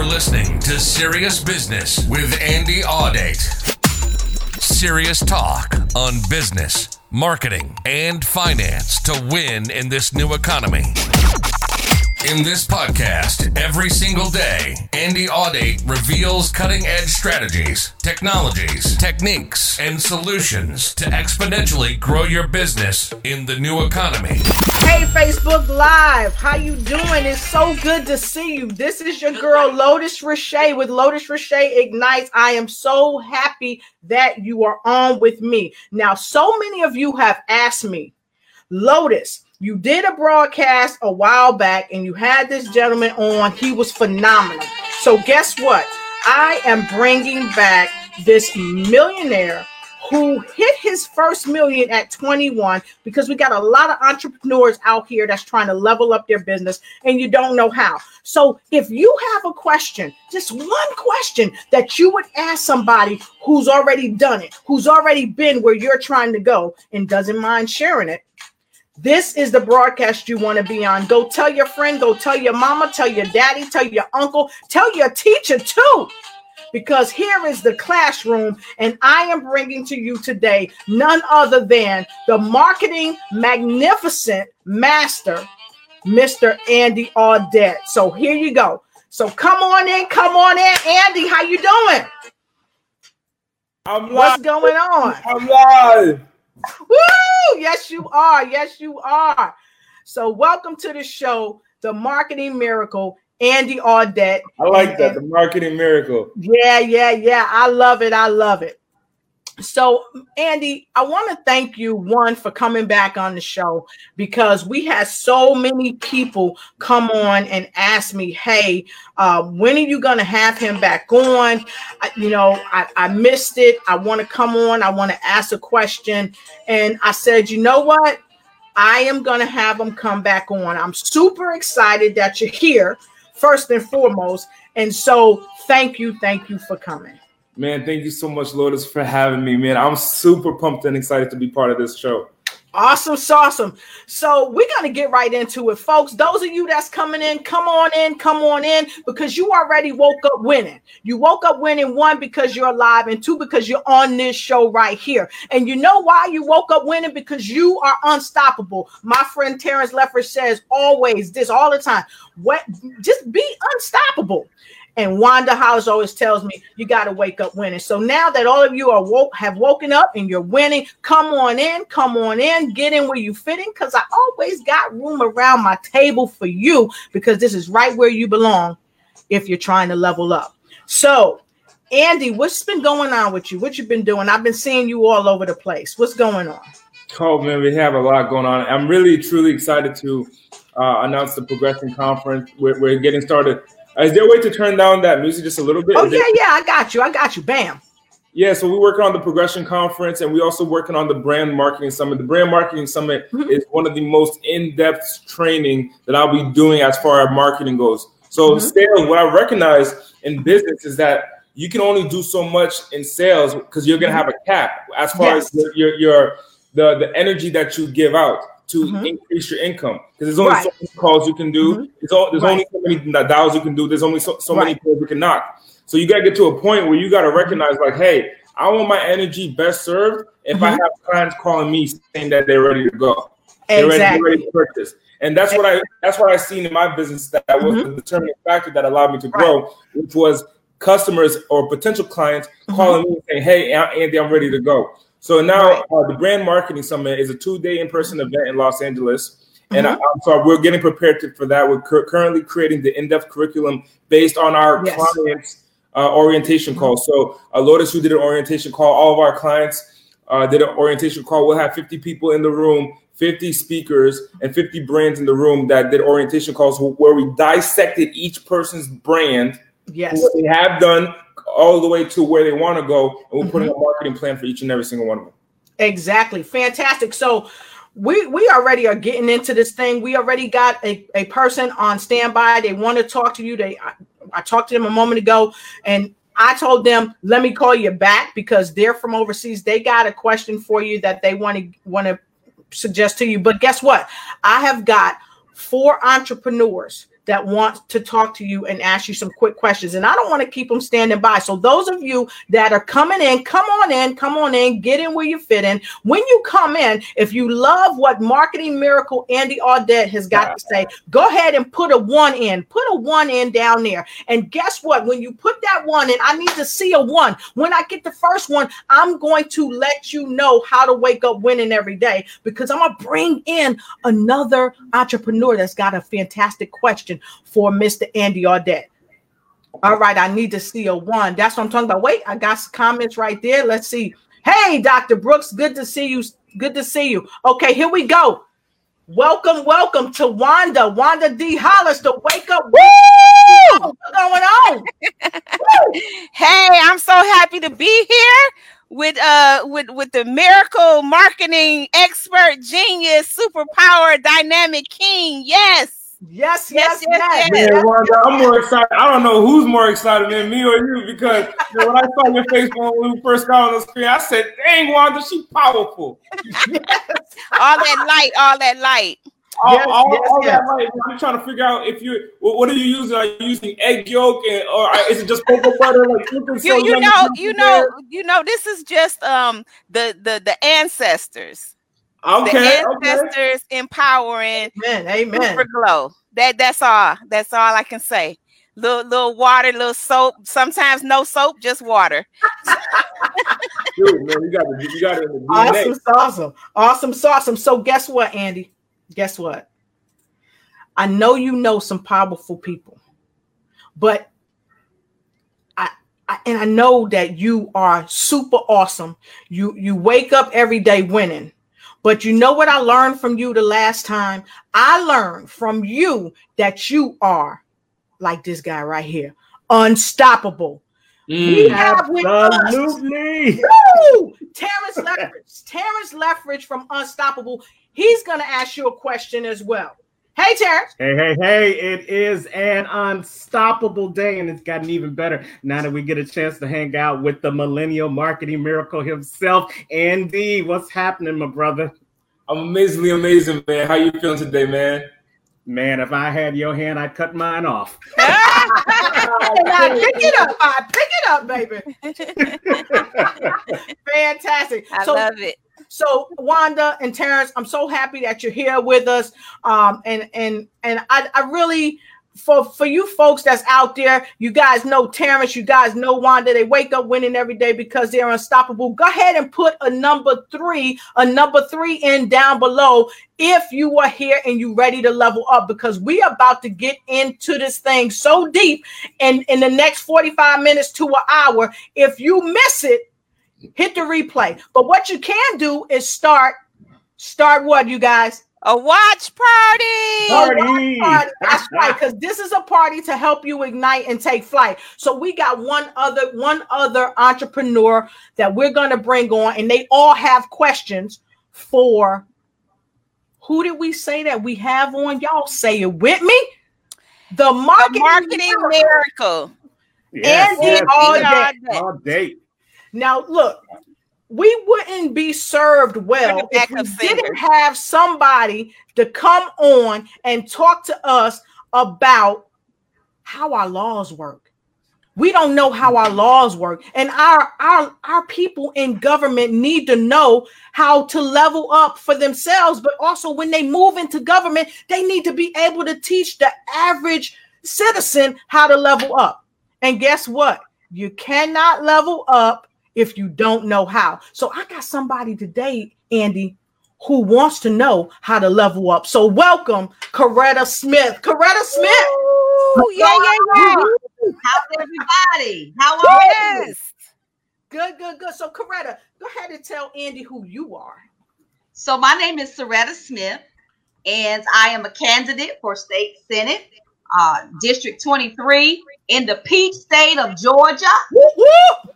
You're listening to Serious Business with Andy Audate. Serious talk on business, marketing, and finance to win in this new economy. In this podcast, every single day, Andy Audate reveals cutting edge strategies, technologies, techniques, and solutions to exponentially grow your business in the new economy. Hey Facebook Live, how you doing? It's so good to see you. This is your girl Lotus Riche with Lotus Riche Ignites. I am so happy that you are on with me. Now, so many of you have asked me, Lotus, you did a broadcast a while back and you had this gentleman on. He was phenomenal. So, guess what? I am bringing back this millionaire who hit his first million at 21 because we got a lot of entrepreneurs out here that's trying to level up their business and you don't know how. So, if you have a question, just one question that you would ask somebody who's already done it, who's already been where you're trying to go and doesn't mind sharing it, this is the broadcast you want to be on. Go tell your friend, go tell your mama, tell your daddy, tell your uncle, tell your teacher too. Because here is the classroom, and I am bringing to you today none other than the marketing magnificent master, Mr. Andy Audate. So here you go. So come on in, come on in, Andy. How you doing? I'm live. What's going on? I'm live. Woo! Yes, you are. Yes, you are. So, welcome to the show, The Marketing Miracle, Andy Audate. I like that, the marketing miracle. Yeah, yeah, yeah. I love it. I love it. So, Andy, I want to thank you one for coming back on the show because we had so many people come on and ask me, "Hey, uh, when are you going to have him back on?" I, you know, I, I missed it. I want to come on. I want to ask a question, and I said, "You know what? I am going to have him come back on. I'm super excited that you're here, first and foremost, and so thank you, thank you for coming." Man, thank you so much, Lotus, for having me, man. I'm super pumped and excited to be part of this show. Awesome, awesome. So we're gonna get right into it, folks. Those of you that's coming in, come on in, come on in, because you already woke up winning. You woke up winning one because you're alive, and two because you're on this show right here. And you know why you woke up winning? Because you are unstoppable. My friend Terrence Leffers says always this all the time. What just be unstoppable. And Wanda House always tells me you got to wake up winning. So now that all of you are woke, have woken up and you're winning, come on in, come on in, get in where you fit in, because I always got room around my table for you because this is right where you belong if you're trying to level up. So, Andy, what's been going on with you? What you been doing? I've been seeing you all over the place. What's going on? Oh man, we have a lot going on. I'm really truly excited to uh, announce the Progression Conference. We're, we're getting started is there a way to turn down that music just a little bit? Oh yeah, yeah, I got you. I got you. Bam. Yeah, so we're working on the progression conference and we're also working on the brand marketing summit. The brand marketing summit mm-hmm. is one of the most in-depth training that I'll be doing as far as marketing goes. So mm-hmm. sales, what I recognize in business is that you can only do so much in sales because you're gonna mm-hmm. have a cap as far yes. as your, your, your the the energy that you give out to mm-hmm. increase your income because there's only right. so many calls you can do. Mm-hmm. There's, all, there's right. only so many dials you can do. There's only so, so right. many calls you can knock. So you got to get to a point where you got to recognize, like, hey, I want my energy best served if mm-hmm. I have clients calling me saying that they're ready to go. They're exactly. ready, ready to purchase. And that's what I that's what I seen in my business that was mm-hmm. the determining factor that allowed me to grow, which was customers or potential clients mm-hmm. calling me and saying, "Hey, Andy, I'm ready to go." So now uh, the Brand Marketing Summit is a two-day in-person event in Los Angeles. And mm-hmm. I, so we're getting prepared to, for that. We're cu- currently creating the in-depth curriculum based on our yes. clients' uh, orientation mm-hmm. call. So uh, Lotus, who did an orientation call, all of our clients uh, did an orientation call. We'll have 50 people in the room, 50 speakers, and 50 brands in the room that did orientation calls where we dissected each person's brand, yes. what they have done, all the way to where they want to go, and we're mm-hmm. putting a marketing plan for each and every single one of them. Exactly, fantastic. So we we already are getting into this thing. We already got a, a person on standby. They want to talk to you. They I, I talked to them a moment ago, and I told them, let me call you back because they're from overseas. They got a question for you that they want to want to suggest to you. But guess what? I have got four entrepreneurs that want to talk to you and ask you some quick questions. And I don't want to keep them standing by. So those of you that are coming in, come on in, come on in, get in where you fit in. When you come in, if you love what Marketing Miracle Andy Audate has got to say, go ahead and put a one in. Put a one in down there. And guess what? When you put that one in, I need to see a one. When I get the first one, I'm going to let you know how to wake up winning every day because I'm going to bring in another entrepreneur that's got a fantastic question for Mr. Andy Audate. All right, I need to see a one. That's what I'm talking about. Wait, I got some comments right there. Let's see. Hey, Dr. Brooks, good to see you. Good to see you. Okay, here we go. Welcome, welcome to Wanda, Wanda D. Hollis, to wake up. Woo! What's going on? hey, I'm so happy to be here with uh with with the miracle marketing expert genius superpower dynamic king yes Yes, yes, yes. yes. Man, Wanda, I'm more excited. I don't know who's more excited than me or you because you know, when I saw your face when we first got on the screen, I said, "Dang, Wanda, she's powerful." yes. all that light, all that light. All, yes, all, yes, all yes. that light. I'm trying to figure out if you what are you using? Are you using egg yolk and or is it just cocoa butter? Like you, so you know, you know, you know. This is just um the the the ancestors Okay. The ancestors okay. empowering. Amen. Amen. Super glow. That that's all. That's all I can say. Little little water, little soap. Sometimes no soap, just water. Dude, man, you got it. You got it. Awesome, awesome, awesome, awesome. So guess what, Andy? Guess what? I know you know some powerful people, but I, I and I know that you are super awesome. You you wake up every day winning but you know what I learned from you the last time? I learned from you that you are like this guy right here, unstoppable. Mm, we have with absolutely. Us, Terrence Lethbridge. Terrence Lethbridge from Unstoppable. He's going to ask you a question as well. Hey, Terrence. Hey, hey, hey. It is an unstoppable day, and it's gotten even better now that we get a chance to hang out with the millennial marketing miracle himself. Andy, what's happening, my brother? I'm amazingly amazing, man. How you feeling today, man? Man, if I had your hand, I'd cut mine off. I pick it up. I pick it up, baby. Fantastic. I so, love it. So Wanda and Terrence, I'm so happy that you're here with us. Um, and and and I, I really for for you folks that's out there, you guys know Terrence, you guys know Wanda. They wake up winning every day because they're unstoppable. Go ahead and put a number three, a number three in down below if you are here and you ready to level up because we are about to get into this thing so deep and in the next 45 minutes to an hour. If you miss it, hit the replay. But what you can do is start, start what you guys? A watch party. Party. party. That's right, because this is a party to help you ignite and take flight. So we got one other, one other entrepreneur that we're gonna bring on, and they all have questions for who did we say that we have on? Y'all say it with me. The marketing, the marketing miracle. miracle. Yes, Andy yes, all, day. all day. Now, look, we wouldn't be served well if we didn't have somebody to come on and talk to us about how our laws work. We don't know how our laws work, and our our our people in government need to know how to level up for themselves. But also, when they move into government, they need to be able to teach the average citizen how to level up. And guess what? You cannot level up if you don't know how. So I got somebody today, Andy, who wants to know how to level up. So welcome, Coretta Smith. Coretta Smith. Ooh, yeah, yeah, yeah. How's everybody? How are yes. you? Good, good, good. So Coretta, go ahead and tell Andy who you are. So my name is Soretta Smith, and I am a candidate for state senate, uh, District 23 in the peach state of Georgia. Whoop, whoop.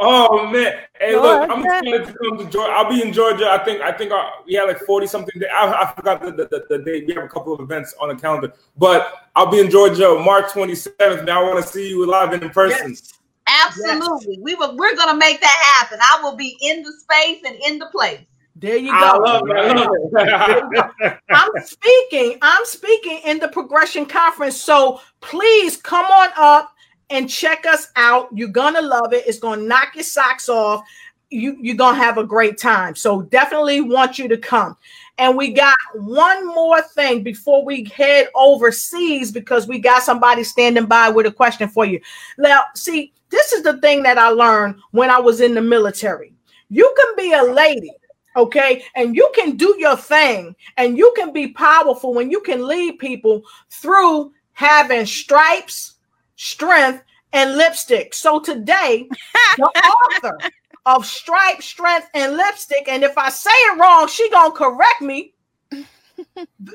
Oh man! Hey, look, I'm excited to come to Georgia. I'll be in Georgia. I think I think our, uh, we had like forty something. I, I forgot the, the, the, date. We have a couple of events on the calendar, but I'll be in Georgia March 27th. Now I want to see you live and in person. Yes. Absolutely, yes. we will. We're gonna make that happen. I will be in the space and in the place. There you I go. love it. I love it. I'm speaking. I'm speaking in the progression conference. So please come on up and check us out. You're gonna love it. It's gonna knock your socks off. You you're gonna have a great time. So definitely want you to come. And we got one more thing before we head overseas because we got somebody standing by with a question for you. Now, see, this is the thing that I learned when I was in the military. You can be a lady, okay, and you can do your thing, and you can be powerful when you can lead people through having stripes, strength, and lipstick. So today, the author of stripe, strength, and lipstick, and if I say it wrong, she gonna correct me.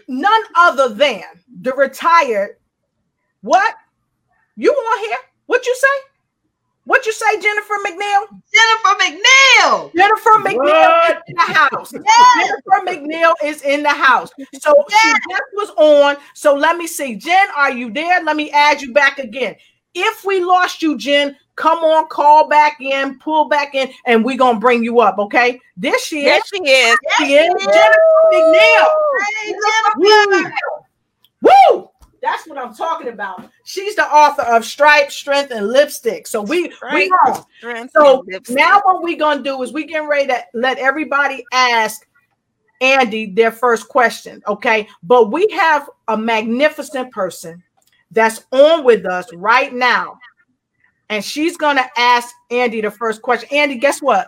None other than the retired. What you want here? What you say? What you say, Jennifer McNeil? Jennifer McNeil. Jennifer McNeil is in the house. yes. Jennifer McNeil is in the house. So she just was on. So let me see. Jen, are you there? Let me add you back again. If we lost you, Jen, come on, call back in, pull back in, and we're gonna bring you up. Okay. This she There is. she is. She is Jennifer McNeil. Hey, Jennifer. Woo! That's what I'm talking about. She's the author of Stripe, Strength, and Lipstick. So we we Right. Strength So now what we're gonna do is we getting ready to let everybody ask Andy their first question, okay? But we have a magnificent person that's on with us right now, and she's gonna ask Andy the first question. Andy, guess what?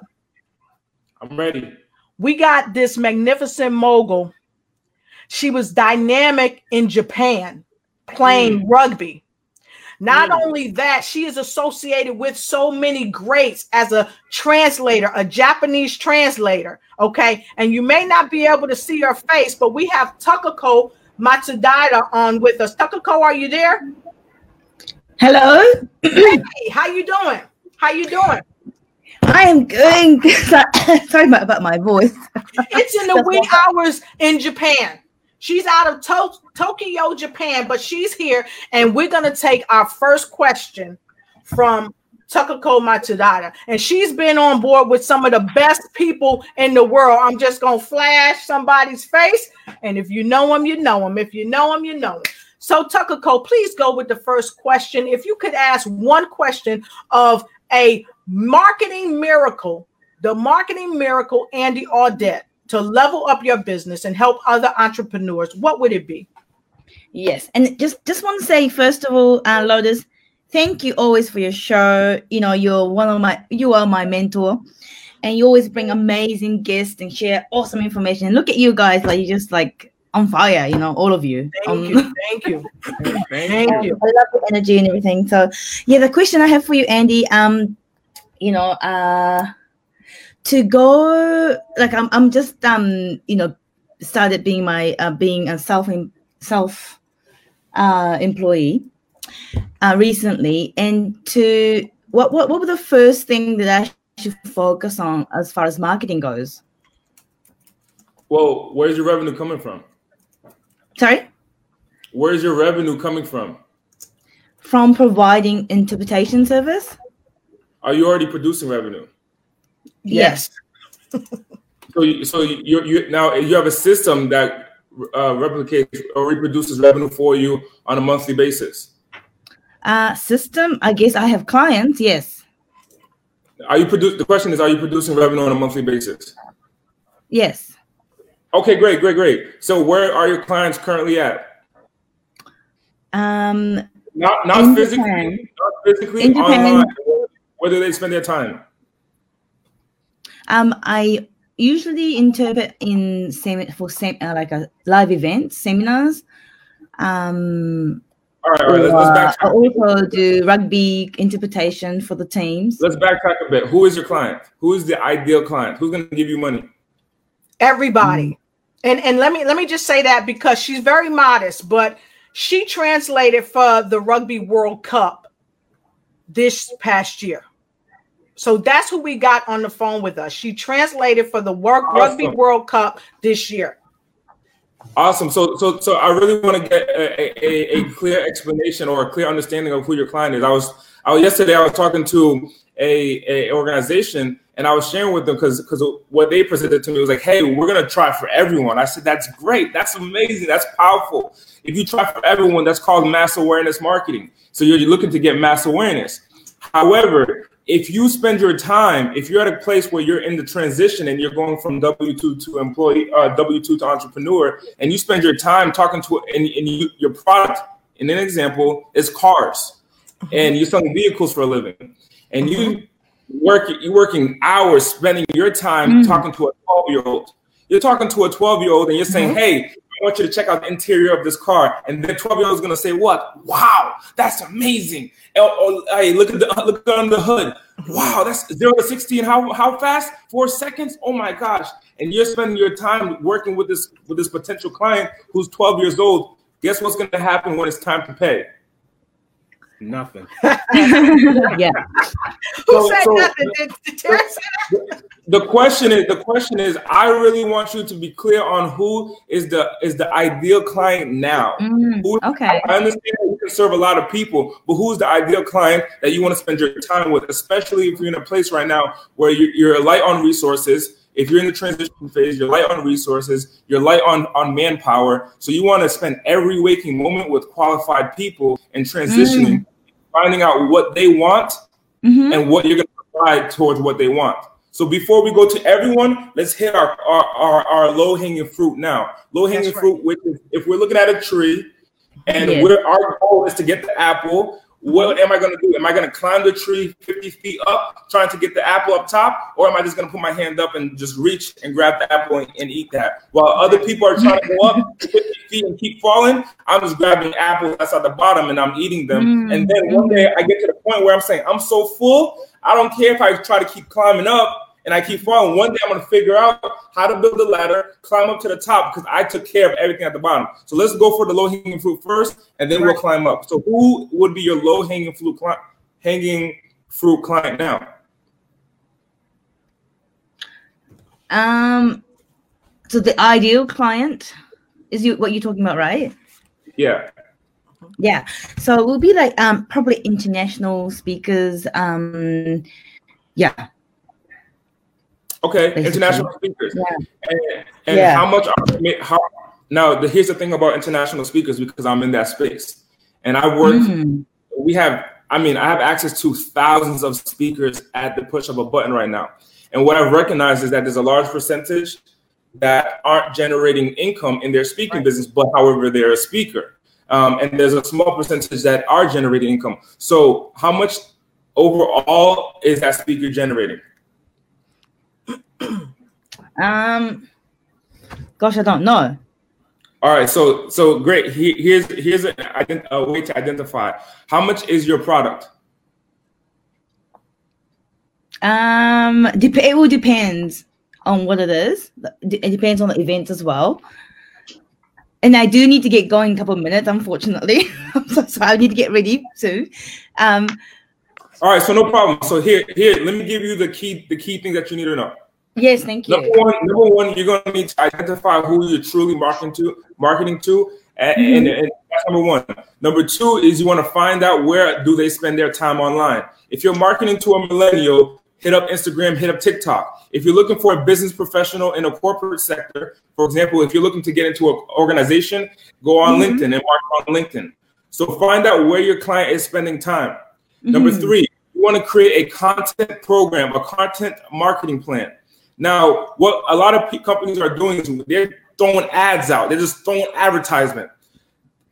I'm ready. We got this magnificent mogul. She was dynamic in Japan playing rugby. Not Mm. only that, she is associated with so many greats as a translator, a Japanese translator. Okay. And you may not be able to see her face, but we have Takako Matsudaira on with us. Takako, are you there? Hello, Hey, how you doing? How you doing? I am going. Sorry about, about my voice. It's in the wee hours in Japan. She's out of to- Tokyo, Japan, but she's here, and we're gonna take our first question from Takako Matsudaira. And she's been on board with some of the best people in the world. I'm just gonna flash somebody's face, and if you know him, you know him. If you know him, you know him. So, Takako, please go with the first question. If you could ask one question of a marketing miracle, the marketing miracle, Andy Audate, to level up your business and help other entrepreneurs, what would it be? Yes, and just just want to say first of all, uh, Lotus, thank you always for your show. You know, you're one of my you are my mentor, and you always bring amazing guests and share awesome information. And look at you guys, like you're just like on fire. You know, all of you. Thank Um, you. Thank you. Thank you. I love the energy and everything. So yeah, the question I have for you, Andy, um, you know, uh to go like I'm I'm just um, you know, started being my uh being a self self uh employee uh recently and to what what what were the first thing that I should focus on as far as marketing goes? Well, where's your revenue coming from? Sorry? Where's your revenue coming from? From providing interpretation service? Are you already producing revenue? Yes. So, so you, you now you have a system that uh, replicates or reproduces revenue for you on a monthly basis. Uh system, I guess I have clients, yes. Are you produce? The question is, are you producing revenue on a monthly basis? Yes. Okay, great, great, great. So, where are your clients currently at? Um, Not not physically, Japan. not physically, In Japan. online. Where do they spend their time? Um, I usually interpret in sem- for sem- uh, like a live events, seminars. Um, All right, all right. Let's, or, let's uh, I also do rugby interpretation for the teams. Let's backtrack a bit. Who is your client? Who is the ideal client? Who's going to give you money? Everybody. And and let me let me just say that because she's very modest, but she translated for the Rugby World Cup this past year. So that's who we got on the phone with us. She translated for the work Rugby World Cup this year. Awesome. So, so, so I really want to get a, a, a clear explanation or a clear understanding of who your client is. I was, I was yesterday. I was talking to a, a organization, and I was sharing with them because because what they presented to me was like, hey, we're gonna try for everyone. I said, that's great, that's amazing, that's powerful. If you try for everyone, that's called mass awareness marketing. So you're looking to get mass awareness. However, if you spend your time, if you're at a place where you're in the transition and you're going from W two to employee, uh, W two to entrepreneur, and you spend your time talking to and, and you, your product, in an example, is cars, and you're selling vehicles for a living, and you work you're working hours spending your time mm-hmm. talking to a 12 year old. You're talking to a 12 year old and you're saying, mm-hmm. "Hey, I want you to check out the interior of this car. And the 12 year old is going to say, What? Wow, that's amazing. Oh, oh, hey, look at the look under the hood. Wow, that's zero to 16. How, how fast? Four seconds? Oh my gosh. And you're spending your time working with this with this potential client who's 12 years old. Guess what's going to happen when it's time to pay? Nothing. yeah. Who so, said so nothing? Did, did Terrence say that? The question is the question is I really want you to be clear on who is the is the ideal client now. Mm, who, okay. I understand you can serve a lot of people, but who's the ideal client that you want to spend your time with, especially if you're in a place right now where you're, you're light on resources if you're in the transition phase, you're light on resources, you're light on, on manpower. So you want to spend every waking moment with qualified people and transitioning mm finding out what they want mm-hmm. and what you're going to provide towards what they want. So before we go to everyone, let's hit our our, our, our low hanging fruit now. Low hanging right. fruit, which is if we're looking at a tree and we're, our goal is to get the apple, what am I going to do? Am I going to climb the tree 50 feet up, trying to get the apple up top, or am I just going to put my hand up and just reach and grab the apple and, and eat that? While other people are trying to go up 50 feet and keep falling, I'm just grabbing apples that's at the bottom and I'm eating them. Mm-hmm. And then one day I get to the point where I'm saying, I'm so full, I don't care if I try to keep climbing up and I keep falling. One day I'm going to figure out how to build a ladder, climb up to the top because I took care of everything at the bottom. So let's go for the low hanging fruit first, and then we'll climb up. So who would be your low hanging fruit client, hanging fruit client now? Um, so the ideal client is you what you're talking about, right? Yeah. Yeah. So it will be like um probably international speakers. Um, yeah Okay, Basically. international speakers. Yeah. And, and yeah. how much are, how now the, here's the thing about international speakers because I'm in that space. And I work mm. we have I mean, I have access to thousands of speakers at the push of a button right now. And what I've recognized is that there's a large percentage that aren't generating income in their speaking right. business, but however, they're a speaker. Um, and there's a small percentage that are generating income. So, how much overall is that speaker generating? Um, gosh, I don't know. All right, so so great. He, here's here's a, a way to identify how much is your product. Um, it will depends on what it is. It depends on the event as well. And I do need to get going in a couple of minutes, unfortunately. so, so I need to get ready too. Um, All right, so no problem. So here, here, let me give you the key, the key thing that you need to know. Yes, thank you. Number one, number one, you're going to need to identify who you're truly marketing to, marketing to, and, mm-hmm. and, and that's number one. Number two is you want to find out where do they spend their time online. If you're marketing to a millennial, hit up Instagram, hit up TikTok. If you're looking for a business professional in a corporate sector, for example, if you're looking to get into an organization, go on mm-hmm. LinkedIn and market on LinkedIn. So find out where your client is spending time. Mm-hmm. Number three, you want to create a content program, a content marketing plan. Now, what a lot of companies are doing is they're throwing ads out. They're just throwing advertisement.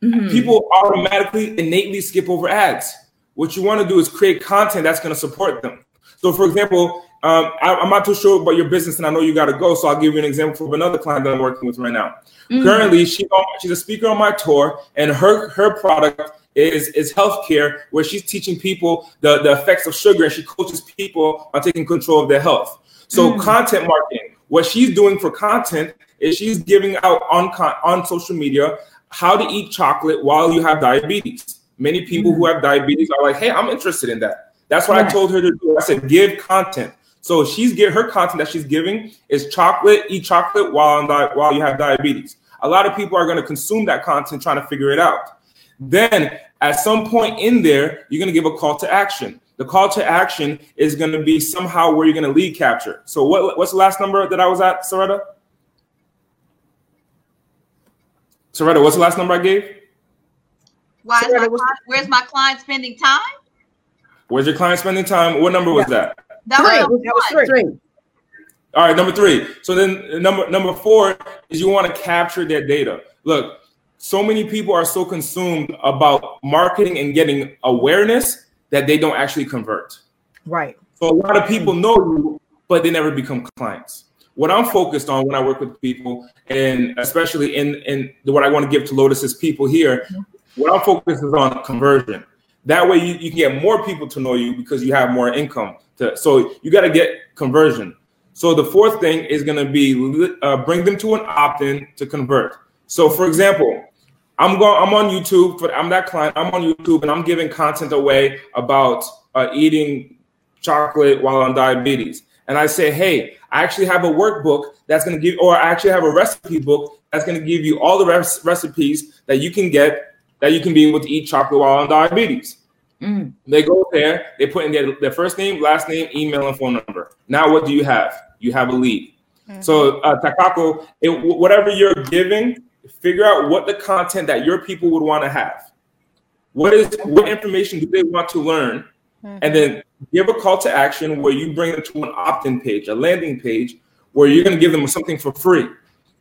Mm-hmm. People automatically innately skip over ads. What you want to do is create content that's going to support them. So, for example, um, I, am not too sure about your business, and I know you got to go. So, I'll give you an example of another client that I'm working with right now. Mm-hmm. Currently, she, she's a speaker on my tour, and her her product is is healthcare, where she's teaching people the, the effects of sugar, and she coaches people on taking control of their health. So mm. content marketing, what she's doing for content is she's giving out on on social media how to eat chocolate while you have diabetes. Many people mm. who have diabetes are like, "Hey, I'm interested in that." That's what I told her to do. I said, "Give content." So she's get her content that she's giving is chocolate, eat chocolate while di- while you have diabetes. A lot of people are going to consume that content trying to figure it out. Then at some point in there, you're going to give a call to action. The call to action is going to be somehow where you're going to lead capture. So what, what's the last number that I was at, Soretta? Soretta, what's the last number I gave? Why is my client, where's my client spending time? Where's your client spending time? What number was that? That Three. was, That was three. All right, number three. So then number number four is you want to capture their data. Look, so many people are so consumed about marketing and getting awareness that they don't actually convert. Right. So a lot of people know you, but they never become clients. What I'm focused on when I work with people, and especially in in what I want to give to Lotus's people here, what I'm focused is on conversion. That way, you, you can get more people to know you because you have more income. To, so you got to get conversion. So the fourth thing is going to be uh, bring them to an opt-in to convert. So for example, I'm going. I'm on YouTube, but I'm that client. I'm on YouTube and I'm giving content away about uh, eating chocolate while on diabetes. And I say, hey, I actually have a workbook that's going to give, or I actually have a recipe book that's going to give you all the res- recipes that you can get that you can be able to eat chocolate while on diabetes. Mm. They go there, they put in their, their first name, last name, email, and phone number. Now, what do you have? You have a lead. So, uh, Takako, it, whatever you're giving, figure out what the content that your people would want to have. What is what information do they want to learn? Hmm. And then give a call to action where you bring them to an opt-in page, a landing page, where you're going to give them something for free.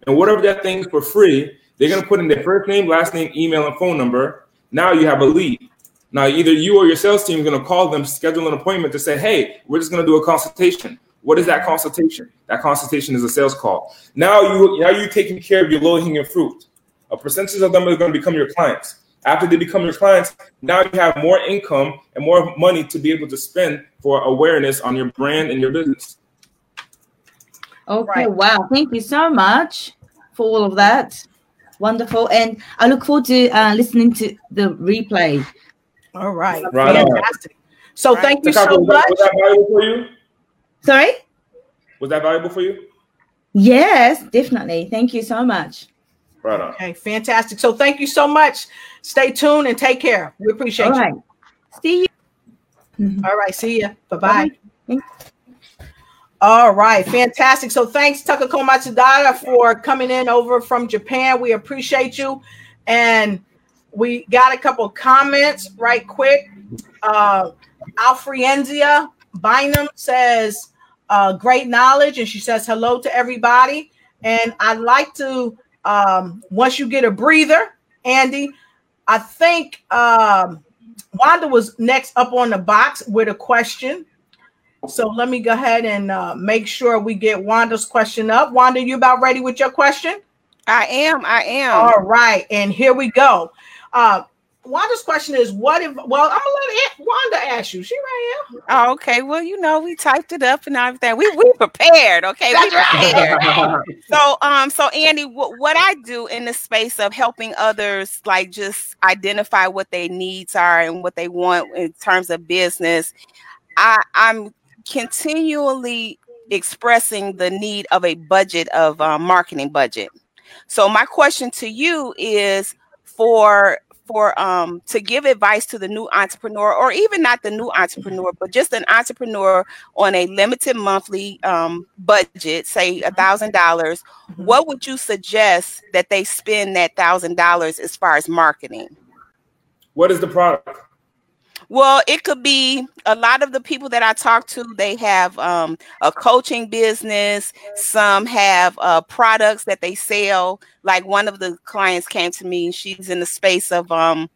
And whatever that thing is for free, they're going to put in their first name, last name, email, and phone number. Now you have a lead. Now either you or your sales team is going to call them, schedule an appointment to say, "Hey, we're just going to do a consultation." What is that consultation? That consultation is a sales call. Now you now you're taking care of your low hanging fruit. A percentage of them are going to become your clients. After they become your clients, now you have more income and more money to be able to spend for awareness on your brand and your business. Okay, Right. wow. Thank you so much for all of that. Wonderful. And I look forward to uh, listening to the replay. All right. Right on. Fantastic. So Right. thank you Takako, so was, much. Sorry? Was that valuable for you? Yes, definitely. Thank you so much. Right on. Okay, fantastic. So thank you so much. Stay tuned and take care. We appreciate All you. right. See you. All right, see ya. Bye Bye. bye. All right, fantastic. So thanks, Takako Matsudaira, for coming in over from Japan. We appreciate you. And we got a couple comments right quick. Uh, Alfrienzia Bynum says, uh, great knowledge. And she says, hello to everybody. And I'd like to, um, once you get a breather, Andy, I think um, Wanda was next up on the box with a question. So let me go ahead and uh, make sure we get Wanda's question up. Wanda, you about ready with your question? I am. I am. All right, and here we go. Uh, Wanda's question is, what if? Well, I'm gonna let Aunt Wanda ask you. She right here. Oh, okay. Well, you know, we typed it up and everything. We we prepared. Okay, we That's prepared. so um so andy what, what i do in the space of helping others like just identify what their needs are and what they want in terms of business i i'm continually expressing the need of a budget of uh, marketing budget so my question to you is for for um to give advice to the new entrepreneur or even not the new entrepreneur but just an entrepreneur on a limited monthly um budget say a thousand dollars what would you suggest that they spend that thousand dollars as far as marketing? What is the product? Well it could be a lot of the people that i talk to they have um, a coaching business. Some have uh, products that they sell. Like one of the clients came to me she's in the space of um,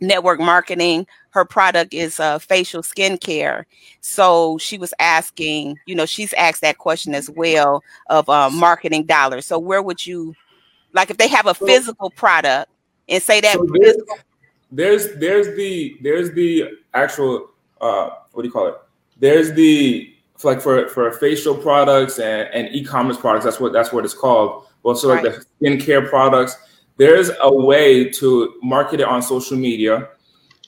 network marketing. Her product is uh, facial skincare. So she was asking you know she's asked that question as well of uh, marketing dollars. So where would you like if they have a physical product and say that So there's, physical there's there's the there's the actual uh what do you call it? There's the like for for facial products and, and e-commerce products. That's what that's what it's called. Well, so like the skincare products. There's a way to market it on social media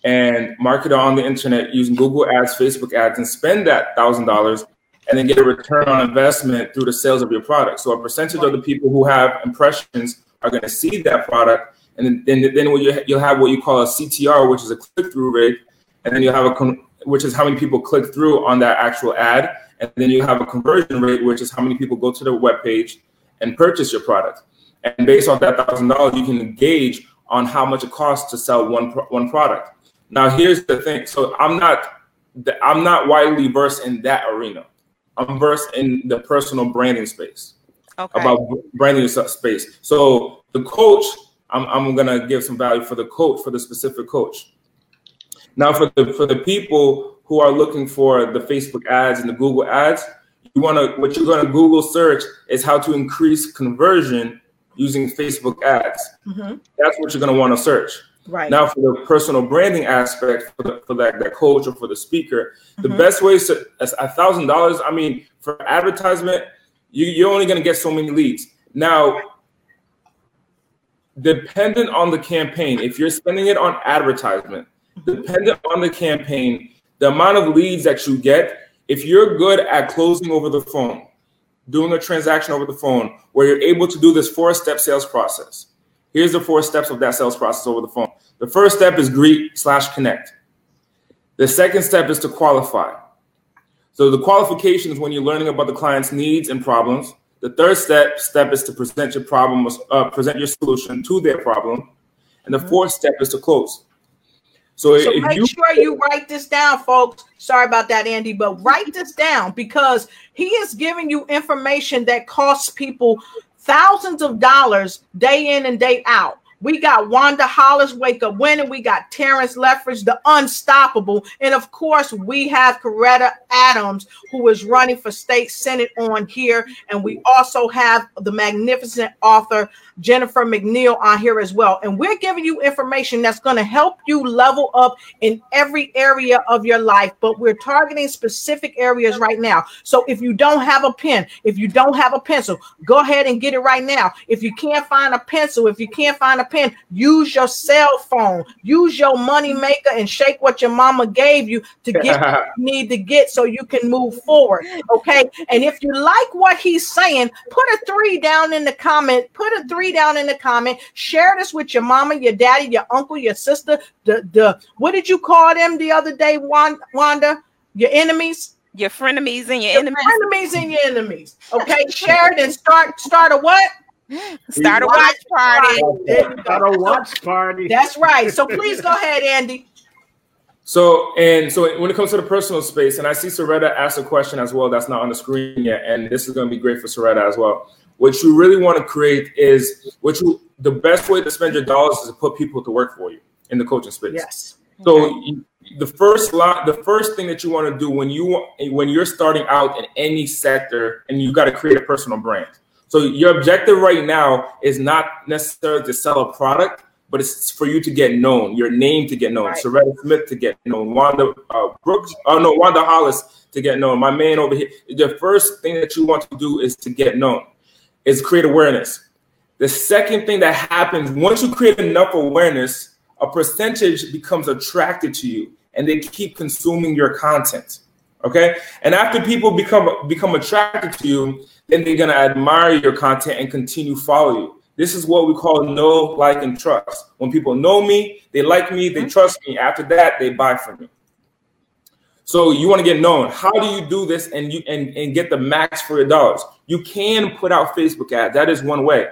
and market it on the internet using Google Ads, Facebook ads, and spend that thousand dollars and then get a return on investment through the sales of your product. So a percentage of the people who have impressions are going to see that product, and then then, then what you, you'll have what you call a CTR, which is a click through rate, and then you'll have a con- which is how many people click through on that actual ad. And then you have a conversion rate, which is how many people go to the web page and purchase your product. And based on that thousand dollars, you can gauge on how much it costs to sell one one product. Now, here's the thing. So I'm not I'm not widely versed in that arena. I'm versed in the personal branding space. Okay. About branding space. So the coach, I'm, I'm gonna give some value for the coach for the specific coach. Now, for the for the people who are looking for the Facebook ads and the Google ads, you want to what you're going to Google search is how to increase conversion using Facebook ads. Mm-hmm. That's what you're going to want to search. Right. Now, for the personal branding aspect for, the, for that, that coach or for the speaker, mm-hmm. the best way to a thousand dollars. I mean, for advertisement, you, you're only going to get so many leads. Now, dependent on the campaign, if you're spending it on advertisement, dependent on the campaign, the amount of leads that you get if you're good at closing over the phone, doing a transaction over the phone, where you're able to do this four step sales process, here's the four steps of that sales process over the phone. The first step is greet slash connect. The second step is to qualify. So the qualification is when you're learning about the client's needs and problems. The third step step is to present your problem, uh, present your solution to their problem, and the fourth step is to close. So, so make you, sure you write this down, folks. Sorry about that, Andy, but write this down because he is giving you information that costs people thousands of dollars day in and day out. We got Wanda Hollis wake up winning. We got Terrence Leffridge, the unstoppable. And of course, we have Coretta Adams, who is running for state senate on here. And we also have the magnificent author Jennifer McNeil on here as well. And we're giving you information that's going to help you level up in every area of your life, but we're targeting specific areas right now. So if you don't have a pen, if you don't have a pencil, go ahead and get it right now. If you can't find a pencil, if you can't find a pen, use your cell phone, use your money maker and shake what your mama gave you to get what you need to get so you can move forward. Okay. And if you like what he's saying, put a three down in the comment, put a three down in the comment. Share this with your mama, your daddy, your uncle, your sister. The the what did you call them the other day, Wanda? Your enemies. Your frenemies and your, your enemies. Frenemies and your enemies. Okay, share it and start start a what? Start a watch party. Start a watch party. That's right. So please go ahead, Andy. So and so when it comes to the personal space, and I see Soretta ask a question as well that's not on the screen yet, and this is going to be great for Soretta as well. What you really want to create is what you the best way to spend your dollars is to put people to work for you in the coaching space. Yes. So okay. you, the first lot, the first thing that you want to do when you when you're starting out in any sector, and you got to create a personal brand. So your objective right now is not necessarily to sell a product, but it's for you to get known, your name to get known, right. Soretta Smith to get known, Wanda uh, Brooks, oh no, Wanda Hollis to get known. My man over here. The first thing that you want to do is to get known is create awareness. The second thing that happens once you create enough awareness, a percentage becomes attracted to you and they keep consuming your content. Okay. And after people become become attracted to you, then they're gonna admire your content and continue follow you. This is what we call know, like, and trust. When people know me, they like me, they mm-hmm. trust me. After that, they buy from me. So you want to get known. How do you do this and you and, and get the max for your dollars? You can put out Facebook ads. That is one way.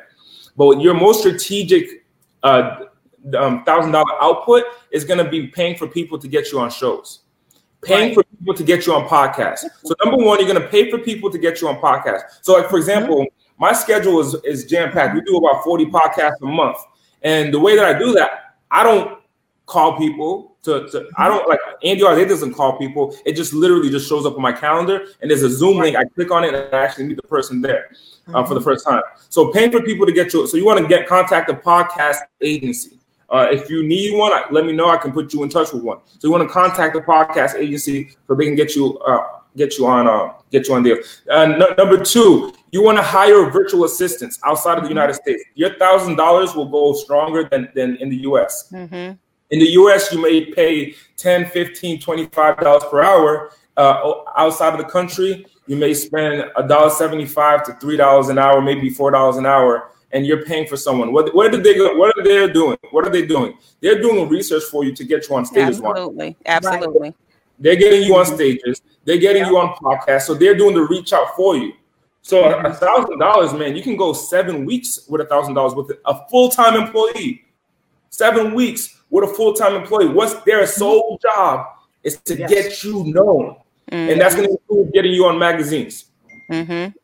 But your most strategic uh, um, thousand dollar output is going to be paying for people to get you on shows, paying for people to get you on podcasts. So number one, you're going to pay for people to get you on podcasts. So like for example, mm-hmm. my schedule is is jam packed. We do about forty podcasts a month, and the way that I do that, I don't call people to, to I don't like Andy It doesn't call people. It just literally just shows up on my calendar and there's a Zoom link. I click on it and I actually meet the person there uh, mm-hmm. for the mm-hmm. first time. So paying for people to get you. So you want to get contact a podcast agency. Uh, if you need one, let me know. I can put you in touch with one. So you want to contact the podcast agency so they can get you uh, get you on uh, get you on there. Uh, number two, you want to hire virtual assistants outside of the United States. Your thousand dollars will go stronger than, than in the US. Mm-hmm. In the US, you may pay 10, 15, 25 dollars per hour. Uh, outside of the country, you may spend a dollar seventy-five to three dollars an hour, maybe four dollars an hour, and you're paying for someone. What, what did they What are they doing? What are they doing? They're doing research for you to get you on stage. Absolutely, absolutely. They're getting you on stages. They're getting you on podcasts. So they're doing the reach out for you. So a thousand dollars, man, you can go seven weeks with a thousand dollars with a full time employee. Seven weeks with a full time employee. What's their sole job is to Yes. get you known, and that's going to include getting you on magazines. Mm-hmm.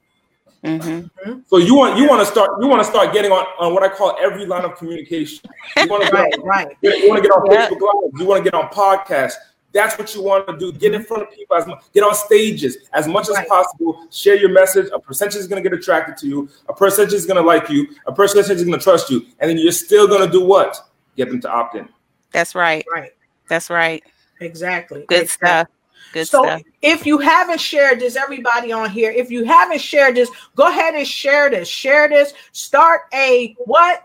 Mm-hmm. So you want you want to start you want to start getting on, on what I call every line of communication. You want to Right, get, right. you want to get on Yeah. Facebook Live. You want to get on podcasts. That's what you want to do. Get in front of people as much. Get on stages as much as possible. Share your message. A percentage is going to get attracted to you. A percentage is going to like you. A percentage is going to trust you. And then you're still going to do what? Get them to opt in. That's right. Right. That's right. Exactly. Good Exactly. stuff. Good so stuff. if you haven't shared this, everybody on here, if you haven't shared this, go ahead and share this. Share this. Start a what?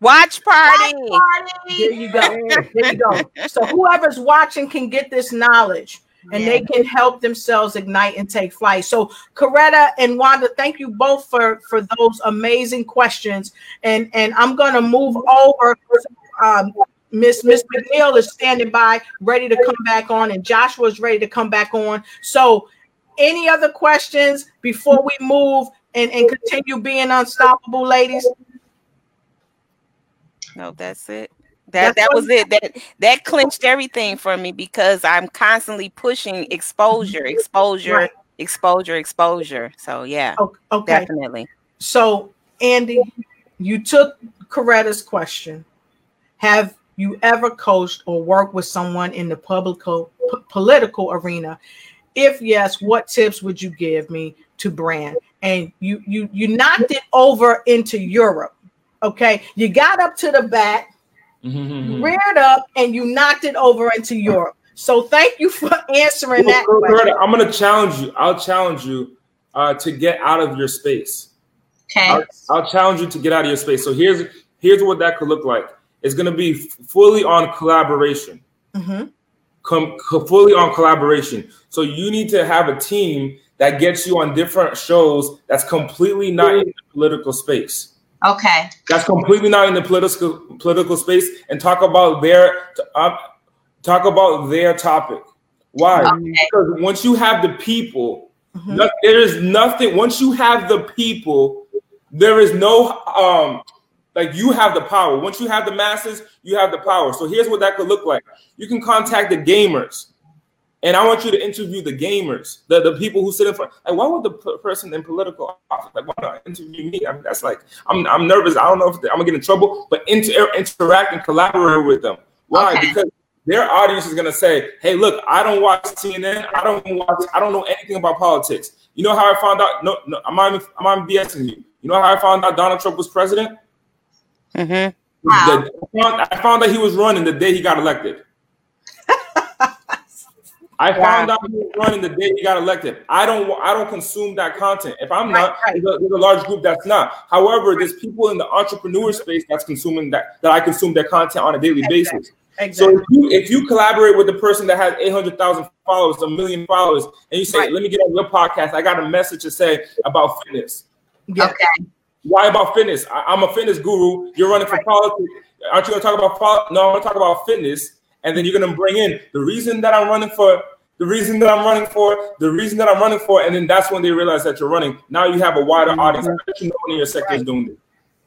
Watch party. There you go. There you go. So whoever's watching can get this knowledge and they can help themselves ignite and take flight. So Coretta and Wanda, thank you both for for those amazing questions. And and I'm gonna move over. Um, Miss Miss McNeil is standing by, ready to come back on, and Joshua is ready to come back on. So, any other questions before we move and, and continue being unstoppable, ladies? No, that's it. That that was it. That that clinched everything for me because I'm constantly pushing exposure, exposure, Right. exposure, exposure. So yeah, Okay. definitely. So, Andy, you took Coretta's question. Have you ever coached or worked with someone in the public po- political arena? If yes, what tips would you give me to brand? And you you you knocked it over into Europe. Okay, you got up to the bat, Mm-hmm. reared up, and you knocked it over into Europe. So thank you for answering that Well, question. Coretta, I'm going to challenge you. I'll challenge you uh, to get out of your space. Okay. I'll, I'll challenge you to get out of your space. So here's here's what that could look like. It's going to be fully on collaboration. Mhm. Come co- fully on collaboration. So you need to have a team that gets you on different shows. That's completely not in the political space. Okay. That's completely not in the political political space. And talk about their uh, talk about their topic. Why? Okay. Because once you have the people, Mhm. no- there is nothing. Once you have the people, there is no um like you have the power. Once you have the masses, you have the power. So here's what that could look like. You can contact the gamers, and I want you to interview the gamers, the, the people who sit in front. Like, why would the p- person in political office like why not interview me? I mean, that's like I'm I'm nervous. I don't know if I'm gonna get in trouble, but inter- interact and collaborate with them. Why? Okay. Because their audience is gonna say, "Hey, look, I don't watch CNN. I don't watch. I don't know anything about politics. You know how I found out? No, no, I'm not. I'm not BSing you. You know how I found out Donald Trump was president? Hmm Wow. The- I, found, I found out he was running the day he got elected. I found out he was running the day he got elected. I don't. I don't consume that content. If I'm not, Right, right. There's, a, there's a large group that's not. However, there's people in the entrepreneur space that's consuming that. That I consume their content on a daily basis. So if you if you collaborate with the person that has eight hundred thousand followers, a million followers, and you say, Right. "Let me get on your podcast," I got a message to say about fitness. Yeah. Okay. Why about fitness? I, I'm a fitness guru. You're running for politics. Aren't you going to talk about pol- no? I'm going to talk about fitness, and then you're going to bring in the reason that I'm running for, the reason that I'm running for, the reason that I'm running for, and then that's when they realize that you're running. Now you have a wider mm-hmm. audience. I bet you no one in your sector is Right. doing it.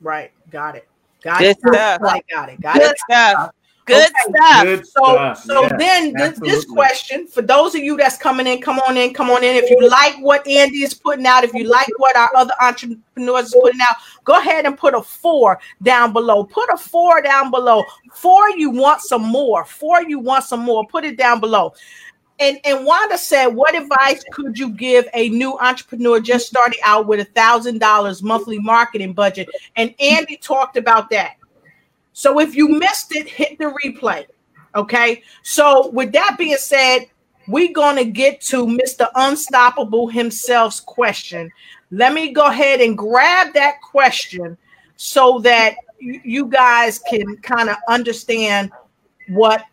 Right. Got it. Got Good it. stuff. Right. Got it. Got Good it. stuff. Good Okay. stuff. Good So, stuff. so Yes, then this, this question for those of you that's coming in, come on in, come on in. If you like what Andy is putting out, if you like what our other entrepreneurs is putting out, go ahead and put a four down below. Put a four down below. Four, you want some more. Four, you want some more. Put it down below. And and Wanda said, what advice could you give a new entrepreneur just starting out with a thousand dollars monthly marketing budget? And Andy talked about that. So if you missed it, hit the replay. Okay. So with that being said, we're gonna get to Mr. Unstoppable himself's question. Let me go ahead and grab that question so that you guys can kind of understand what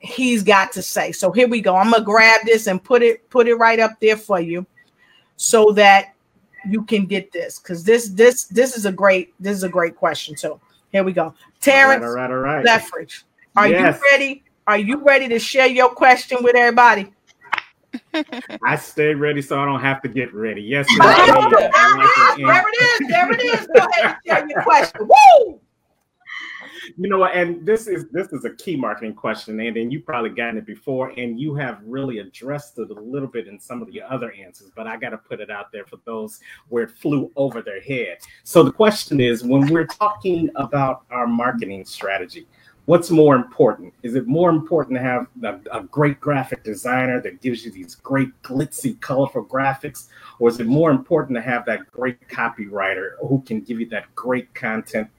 he's got to say. So here we go. I'm gonna grab this and put it put it right up there for you so that you can get this because this this this is a great this is a great question. So here we go. Terrence All right, all right, all right. Leffridge, are Yes. you ready? Are you ready to share your question with everybody? I stay ready so I don't have to get ready. Yes, there it is. There it is. Go ahead and share your question. Woo! You know and this is this is a key marketing question and then you probably gotten it before and you have really addressed it a little bit in some of the other answers but i got to put it out there for those where it flew over their head. So the question is when we're talking about our marketing strategy what's more important? Is it more important to have a, a, great graphic designer that gives you these great glitzy colorful graphics? Or is it more important to have that great copywriter who can give you that great content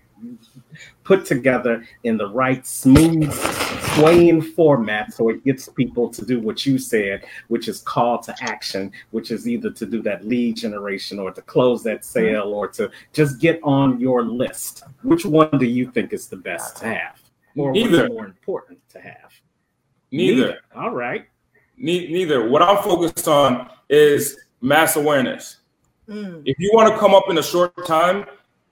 put together in the right smooth swaying format so it gets people to do what you said which is call to action which is either to do that lead generation or to close that sale or to just get on your list which one do you think is the best to have or neither. what's more important to have neither, neither. all right ne- neither what i'm focused on is mass awareness mm. if you want to come up in a short time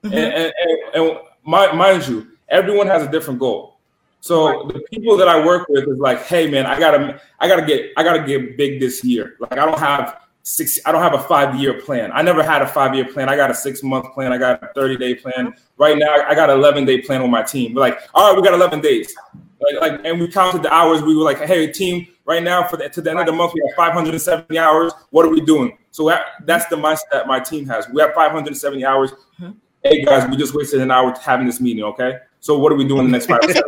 mm-hmm. and, and, and, and mind you, everyone has a different goal. So right. the people that I work with is like, hey man, I gotta, I gotta get, I gotta get big this year. Like I don't have six, I don't have a five year plan. I never had a five year plan. I got a six month plan. I got a thirty day plan. Right now, I got an eleven day plan with my team. We're like, all right, we got eleven days. Like, like, and we counted the hours. We were like, hey team, right now for the to the end of the month, we have 570 hours. What are we doing? So that's the mindset that my team has. We have 570 hours. Mm-hmm hey guys, we just wasted an hour having this meeting, okay? So what are we doing the next five so,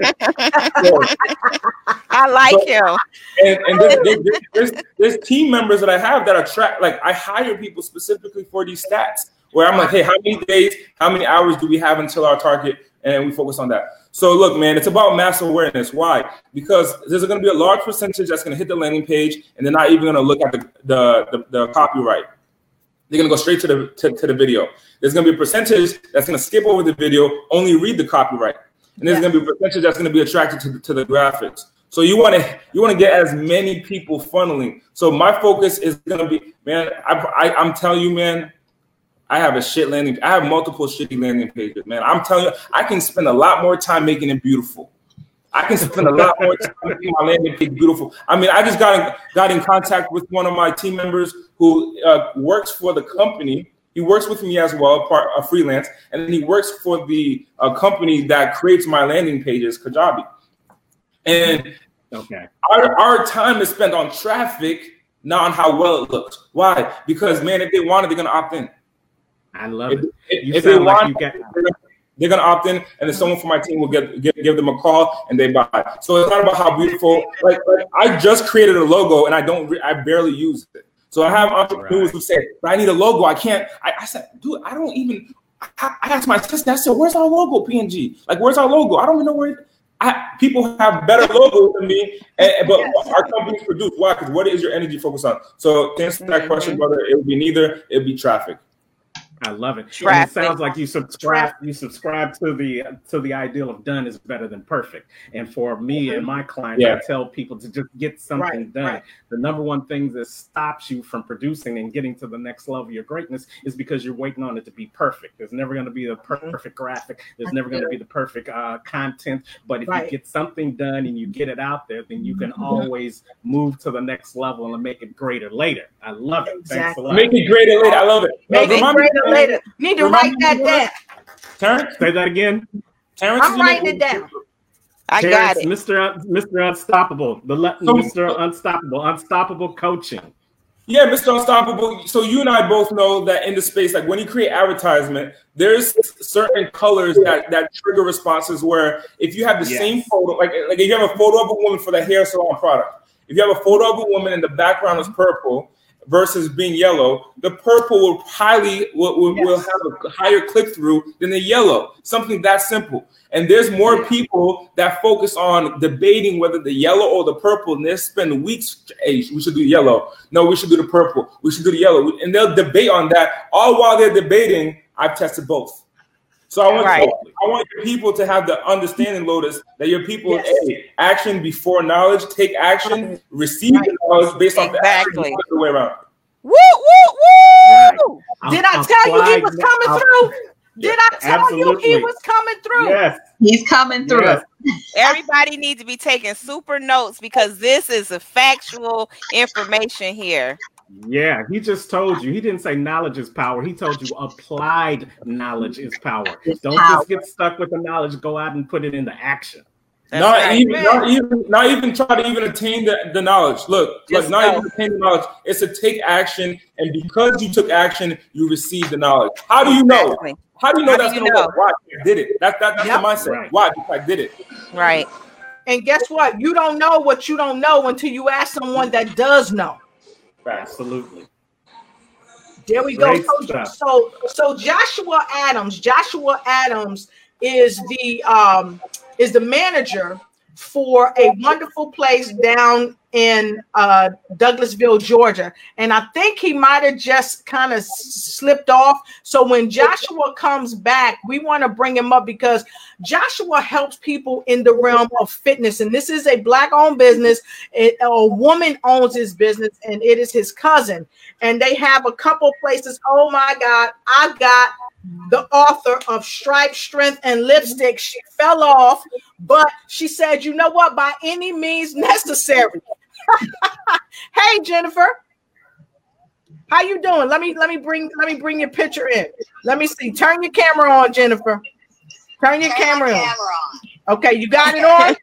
I like so, you. And, and there's, there's, there's, team members that I have that are track like I hire people specifically for these stats where I'm like, hey, how many days, how many hours do we have until our target? And we focus on that. So look, man, it's about mass awareness. Why? Because there's going to be a large percentage that's going to hit the landing page, and they're not even going to look at the the, the, the copyright. They're to go straight to the to, to the video. There's to be a percentage that's to skip over the video, only read the copyright, and there's going to be a percentage that's to be attracted to the, to the graphics. So you want to you want to get as many people funneling. So my focus is to be, man. I, I I'm telling you, man. I have a shit landing. I have multiple shitty landing pages, man. I'm telling you, I can spend a lot more time making it beautiful. I can spend a lot more time making my landing page beautiful. I mean, I just got in, got in contact with one of my team members who uh, works for the company he works with me as well, part a freelance, and then he works for the uh, company that creates my landing pages, Kajabi. And okay, our, our time is spent on traffic, not on how well it looks. Why? Because man, if they want it, they're gonna opt in. I love it. If, if they like want, get- they're gonna opt in, and then someone from my team will get, get, give them a call and they buy. So it's not about how beautiful. Like, like I just created a logo and I don't, re- I barely use it. So I have entrepreneurs right. who say, "But I need a logo. I can't." I, I said, "Dude, I don't even." I, I, asked my assistant. I said, "Where's our logo, PNG? Like, where's our logo? I don't even know where." I, people have better logos than me, and, but yes. our companies produce. Why? Because what is your energy focused on? So to answer that mm-hmm. question, brother, it would be neither. It would be traffic. I love it. it sounds like you subscribe you subscribe to the to the ideal of done is better than perfect. And for me and my clients, yeah. I tell people to just get something right, done. Right. The number one thing that stops you from producing and getting to the next level of your greatness is because you're waiting on it to be perfect. There's never going to be the mm-hmm. perfect graphic. There's never going to be the perfect uh, content. But if right. you get something done and you get it out there, then you can mm-hmm. always move to the next level and make it greater later. I love it. Exactly. Thanks a lot. Make it greater later. I love it. Make it greater later. Need to write that down. Terrence, say that again. Terrence, I'm writing it down. I Terrence, got it. Mr. Mr. Unstoppable. The le- so, Mr. Unstoppable. Unstoppable coaching. Yeah, Mr. Unstoppable. So you and I both know that in the space, like when you create advertisement, there's certain colors that that trigger responses. Where if you have the yes. same photo, like like if you have a photo of a woman for the hair salon product, if you have a photo of a woman and the background is purple, versus being yellow, the purple will highly will, will, yes. will have a higher click through than the yellow. Something that simple. And there's more people that focus on debating whether the yellow or the purple, and they spend weeks. Hey, we should do yellow. No, we should do the purple. We should do the yellow, and they'll debate on that. All while they're debating, I've tested both. So I want right. I want your people to have the understanding, Lotus, that your people yes. hey, action before knowledge, take action, receive right. the knowledge based on exactly. the action the way around. Woo, woo, woo! Right. Did I tell you he was coming I'll, through? Did I tell Absolutely. you he was coming through? Yes. He's coming through. Yes. Everybody needs to be taking super notes because this is a factual information here. Yeah, he just told you. He didn't say knowledge is power. He told you applied knowledge is power. Don't power. just get stuck with the knowledge. Go out and put it into action. That's not right. even, not even, not even try to even attain the, the knowledge. Look, Just look, not know. even attain the knowledge. It's to take action, and because you took action, you receive the knowledge. How do you know? Exactly. How do you know How that's you gonna know? work? Why I did it? That, that that's Yep. the mindset. Right. Why? Because I did it. Right. And guess what? You don't know what you don't know until you ask someone that does know. Absolutely. There we go. Great So, stuff. so, so Joshua Adams, Joshua Adams is the um is the manager for a wonderful place down in uh Douglasville, Georgia. And I think he might have just kind of slipped off. So when Joshua comes back, we want to bring him up because Joshua helps people in the realm of fitness. And this is a black owned business. It, a woman owns his business, and it is his cousin and they have a couple places. Oh my God, I got the author of Stripe, Strength, and Lipstick. She fell off, but she said, you know what, by any means necessary. hey Jennifer. How you doing? Let me let me bring let me bring your picture in. Let me see. Turn your camera on, Jennifer. Turn your camera on. Okay, you got it on.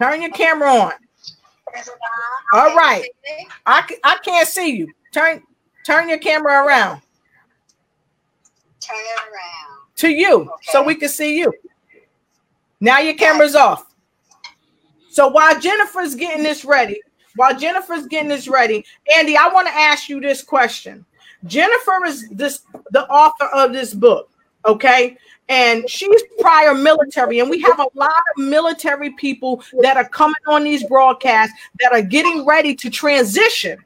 Turn your camera on. All right. I, I can't see you. Turn turn your camera around Turn it around. to you so we can see you. Now your camera's off. So while Jennifer's getting this ready, while Jennifer's getting this ready, Andy, I want to ask you this question. Jennifer is this the author of this book, okay? And she's prior military, and we have a lot of military people that are coming on these broadcasts that are getting ready to transition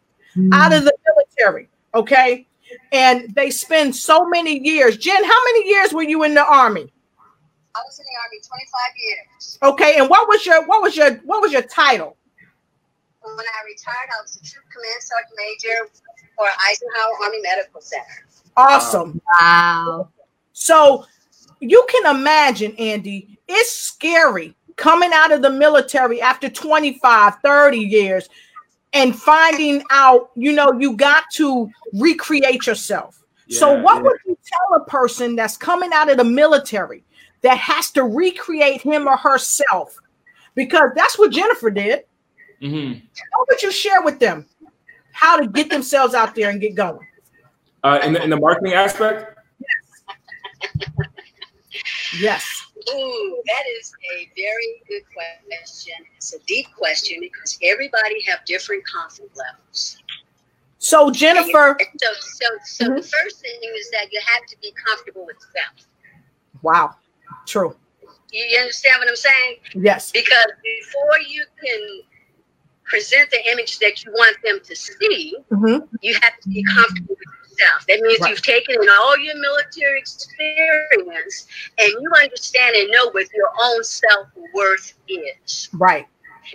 out of the military, okay? And they spend so many years. Jen, how many years were you in the army? I was in the army 25 years. Okay, and what was your what was your what was your title? When I retired, I was a troop command sergeant major for Eisenhower Army Medical Center. Awesome. Wow. So you can imagine, Andy, it's scary coming out of the military after 25, 30 years and finding out, you know, you got to recreate yourself. so, what yeah. would you tell a person that's coming out of the military that has to recreate him or herself? Because that's what Jennifer did. Mhm. What would you share with them how to get themselves out there and get going? Uh, in the in the marketing aspect, Yes. Ooh, that is a very good question. It's a deep question because everybody have different confidence levels. So, Jennifer, So, so, so the first thing is that you have to be comfortable with self. wow, true. You, you understand what I'm saying? Yes. Because before you can present the image that you want them to see, Mhm. you have to be comfortable with yourself. That means Right. you've taken in all your military experience and you understand and know what your own self worth is. Right.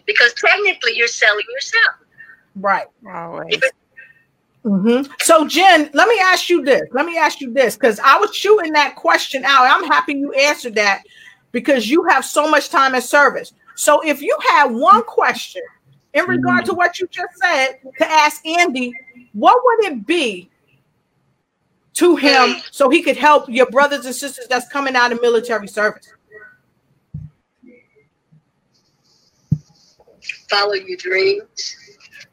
Because technically, you're selling yourself. Right. Always. Hmm So, Jen, let me ask you this. Let me ask you this because I was shooting that question out. I'm happy you answered that because you have so much time in service. So, if you had one question in regard to what you just said to ask Andy, what would it be to him so he could help your brothers and sisters that's coming out of military service? Follow your dreams.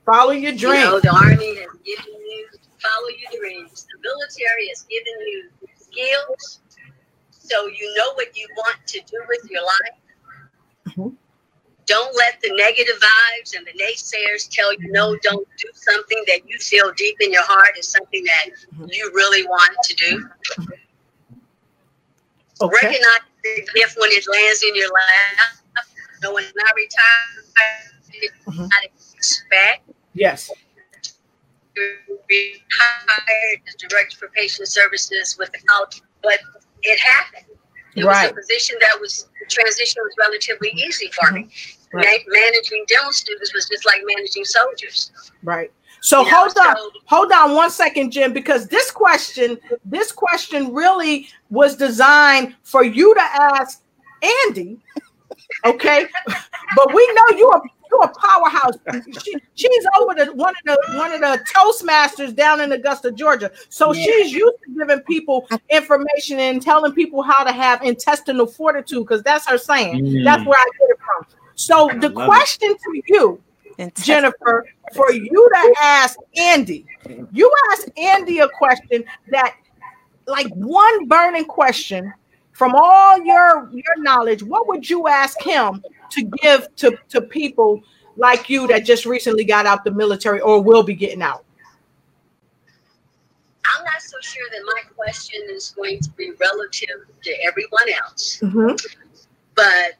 Follow your You know, the Army has given you, follow your dreams. The military has given you skills so you know what you want to do with your life. Mhm. Don't let the negative vibes and the naysayers tell you no, don't do something that you feel deep in your heart is something that you really want to do. Okay. Recognize the gift when it lands in your lap. So when I retired, Mhm. I expect Yes. retired as director for patient services without, but it happened. It was a position that was the transition was relatively easy for me. Mm-hmm. Right. Ma- managing dental students was just like managing soldiers. Right. So You know, hold on, so- hold on one second, Jim, because this question, this question really was designed for you to ask Andy. Okay, but we know you are you're a powerhouse. She, she's over the one of the one of the Toastmasters down in Augusta, Georgia. So she's used to giving people information and telling people how to have intestinal fortitude, because that's her saying. Mm. That's where I get it from. So the love it. question to you Jennifer, for you to ask Andy, you ask Andy a question that, like one burning question from all your your knowledge, what would you ask him to give to to people like you that just recently got out the military or will be getting out? I'm not so sure that my question is going to be relative to everyone else, Mhm. but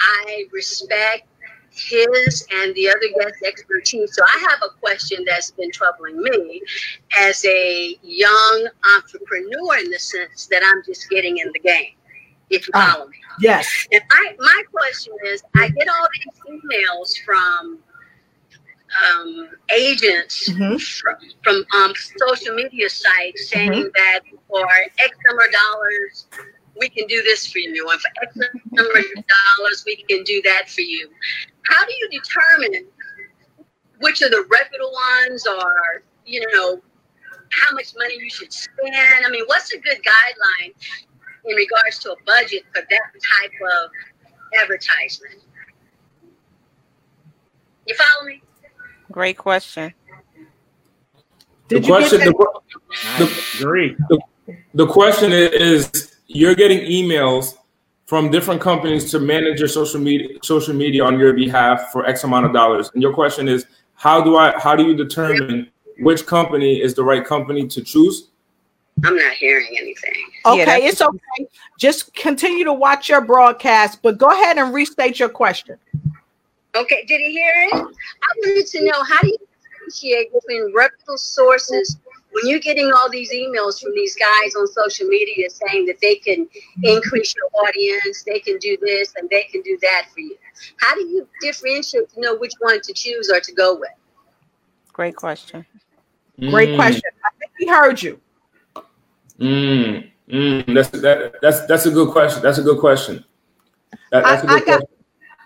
I respect his and the other guest's expertise. So I have a question that's been troubling me as a young entrepreneur in the sense that I'm just getting in the game, if you Ah. follow me. Yes. And I, my question is, I get all these emails from um, agents Mhm. from, from um, social media sites saying that for X number of dollars, we can do this for you, and for X number of dollars, we can do that for you. How do you determine which are the reputable ones, or you know, how much money you should spend? I mean, what's a good guideline in regards to a budget for that type of advertisement? You follow me? Great question. Did the you question, get that? the, I the question is you're getting emails from different companies to manage your social media social media on your behalf for X amount of dollars. And your question is how do I how do you determine which company is the right company to choose? I'm not hearing anything. Okay, Yeah, it's okay. Just continue to watch your broadcast, but go ahead and restate your question. Okay, did he hear it? I wanted to know how do you differentiate between reputable sources when you're getting all these emails from these guys on social media saying that they can increase your audience, they can do this and they can do that for you. How do you differentiate to know which one to choose or to go with? Great question. Great Mm, question. I think he heard you. Mm, mm, that's that, that's that's a good question. That's a good question. That- that's a I- I good got- question.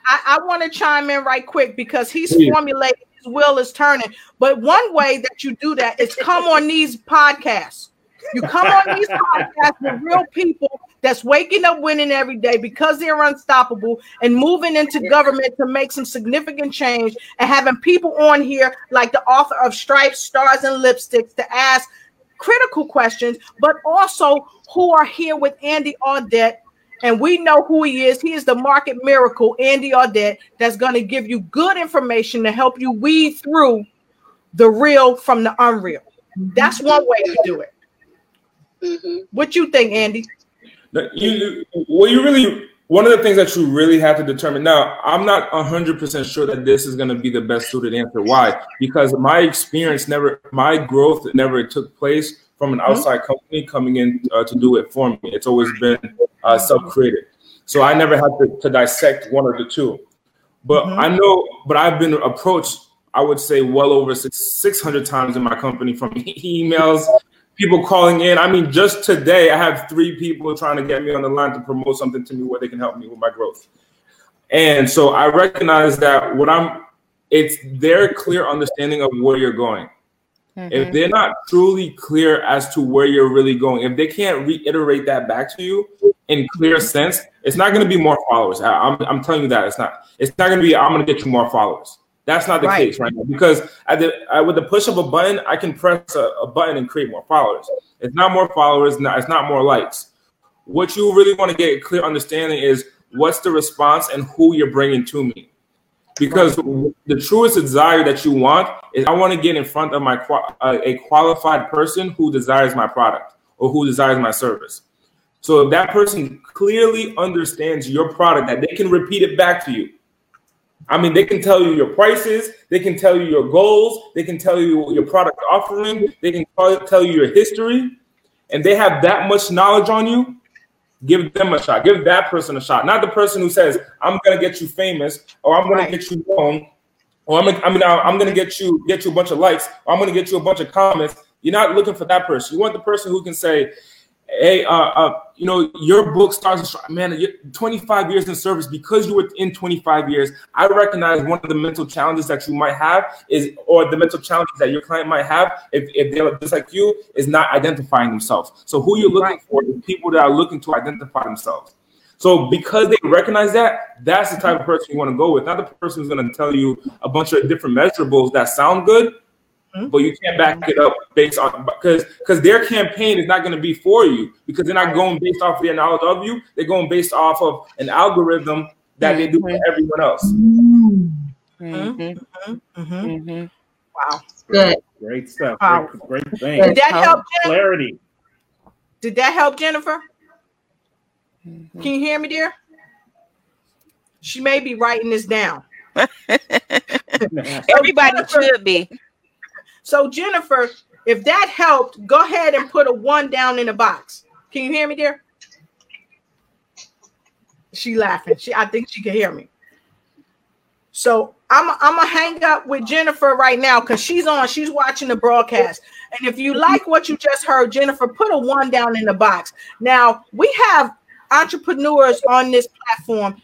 I, I want to chime in right quick because he's Please. formulating his will is turning. But one way that you do that is come on these podcasts. You come on these podcasts with real people that's waking up winning every day because they're unstoppable and moving into government to make some significant change and having people on here like the author of Stripes, Stars, and Lipsticks to ask critical questions, but also who are here with Andy Audate and we know who he is. He is the market miracle, Andy Audate, that's going to give you good information to help you weed through the real from the unreal. That's one way to do it. hmm What you think, Andy? No, You, you- well, you really one of the things that you really have to determine. Now, I'm not hundred percent sure that this is going to be the best suited answer. Why? Because my experience never, my growth never took place from an outside company coming in uh, to do it for me. It's always been uh, self-created. So I never had to, to dissect one or the two. But Mhm. I know, but I've been approached. I would say well over six hundred times in my company from emails, people calling in. I mean, just today, I have three people trying to get me on the line to promote something to me where they can help me with my growth. And so I recognize that what I'm, it's their clear understanding of where you're going. If Mhm. they're not truly clear as to where you're really going, if they can't reiterate that back to you in clear sense, it's not going to be more followers. I, am I'm telling you that it's not. It's not going to be. I'm going to get you more followers. That's not the Right. case right now because at the, I, with the push of a button, I can press a, a button and create more followers. It's not more followers. Not, it's not more likes. What you really want to get a clear understanding is what's the response and who you're bringing to me. Because the truest desire that you want is I want to get in front of my uh, a qualified person who desires my product or who desires my service. So if that person clearly understands your product, that they can repeat it back to you. I mean, they can tell you your prices, they can tell you your goals, they can tell you your product offering, they can tell you your history, and they have that much knowledge on you. Give them a shot. Give that person a shot. Not the person who says, I'm going to get you famous or I'm going Right. to get you known or I'm gonna, I mean, I'm gonna get you get you a bunch of likes, or I'm gonna get you a bunch of comments. You're not looking for that person. You want the person who can say, hey, uh, uh, you know, your book starts, man, 25 years in service because you were in 25 years. I recognize one of the mental challenges that you might have is, or the mental challenges that your client might have, if, if they're just like you, is not identifying themselves. So who you're looking for is people that are looking to identify themselves. So because they recognize that, that's the type of person you want to go with. Not the person who's going to tell you a bunch of different measurables that sound good, Mm-hmm. but you can't back it up based on because because their campaign is not going to be for you because they're not going based off of their knowledge of you. They're going based off of an algorithm that they do for mm-hmm. everyone else. Mm-hmm. Mm-hmm. mm-hmm. mm-hmm. Wow, good, great stuff. Wow. Great, great thing. Did that help? Clarity. Did that help, Jennifer? Can you hear me, dear? She may be writing this down. Everybody should be. So Jennifer, if that helped, go ahead and put a one down in the box. Can you hear me, dear? She laughing. She, I think she can hear me. So I'm, I'm gonna hang up with Jennifer right now because she's on. She's watching the broadcast. And if you like what you just heard, Jennifer, put a one down in the box. Now we have entrepreneurs on this platform.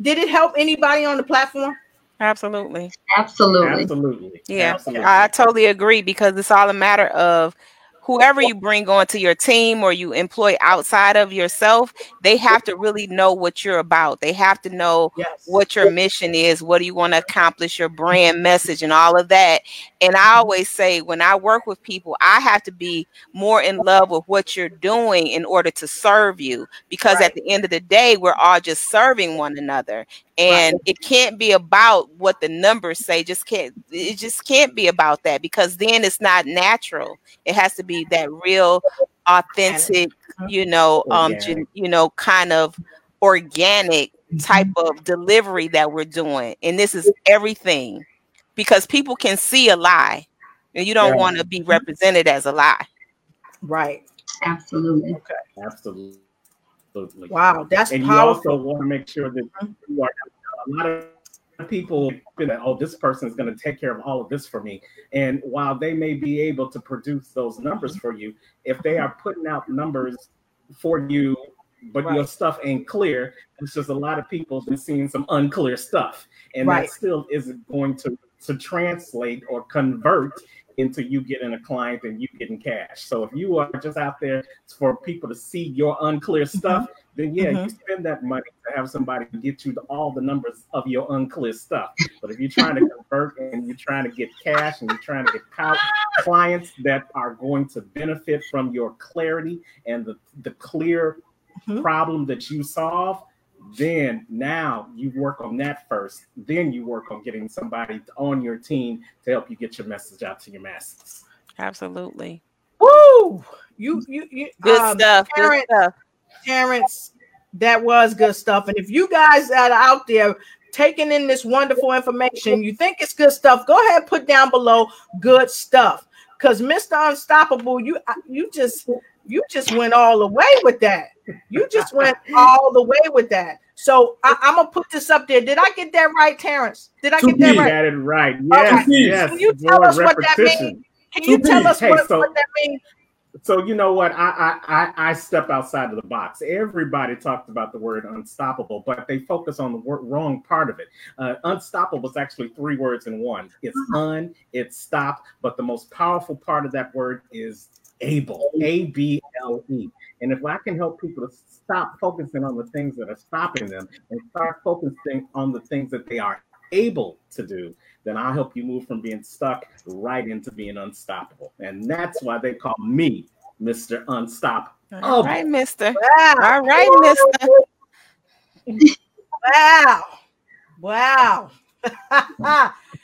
Did it help anybody on the platform? Absolutely. Absolutely. Absolutely. Yeah, Absolutely. I totally agree because it's all a matter of whoever you bring onto your team or you employ outside of yourself, they have to really know what you're about. They have to know yes. what your mission is, what do you want to accomplish, your brand message, and all of that. And I always say, when I work with people, I have to be more in love with what you're doing in order to serve you. Because right. at the end of the day, we're all just serving one another and right. it can't be about what the numbers say just can't it just can't be about that because then it's not natural. It has to be that real authentic. you know um you know kind of organic type of delivery that we're doing. And this is everything because people can see a lie and you don't yeah. want to be represented as a lie. Right. Absolutely. Okay. Absolutely Absolutely. Wow, that's and powerful. you also want to make sure that mm-hmm. you are a lot of people feel that oh this person is going to take care of all of this for me and while they may be able to produce those numbers mm-hmm. for you if they are putting out numbers for you but right. your stuff ain't clear it's just a lot of people been seeing some unclear stuff and right. that still isn't going to to translate or convert into you getting a client and you getting cash. So if you are just out there for people to see your unclear mm-hmm. stuff, mm-hmm. then yeah, mm-hmm. you spend that money to have somebody get you all the numbers of your unclear stuff. But if you're trying to convert and you're trying to get cash and you're trying to get clients that are going to benefit from your clarity and the, the clear mm-hmm. problem that you solve, then now you work on that first. Then you work on getting somebody on your team to help you get your message out to your masses. Absolutely. Woo! You you you good um, stuff. Terrence, good stuff. Terrence, that was good stuff. And if you guys that are out there taking in this wonderful information, you think it's good stuff, go ahead put down below good stuff. Because Mr. Unstoppable, you you just you just went all the way with that. You just went all the way with that. So I, am gonna put this up there. Did I get that right, Terrence? Did I get that right? You got it right. Yes, okay. yes. Can you tell us what that means? Can you tell us hey, what, so, what that means? So you know what? I, I I step outside of the box. Everybody talked about the word unstoppable, but they focus on the wrong part of it. Uh, unstoppable is actually three words in one. It's uh-huh. un, it's stop, but the most powerful part of that word is able. A B L E. And if I can help people to stop focusing on the things that are stopping them and start focusing on the things that they are able to do, then I'll help you move from being stuck right into being unstoppable. And that's why they call me Mr. Unstoppable. All right, Mister. Wow. All right, Mister. wow. Wow. Mm-hmm.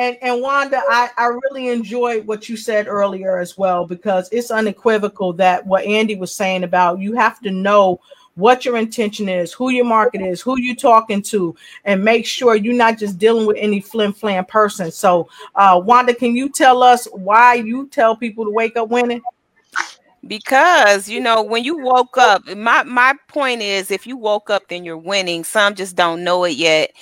And and Wanda, I, I really enjoyed what you said earlier as well because it's unequivocal that what Andy was saying about you have to know what your intention is, who your market is, who you're talking to, and make sure you're not just dealing with any flim flam person. So, uh, Wanda, can you tell us why you tell people to wake up winning? Because you know when you woke up my my point is if you woke up then you're winning. Some just don't know it yet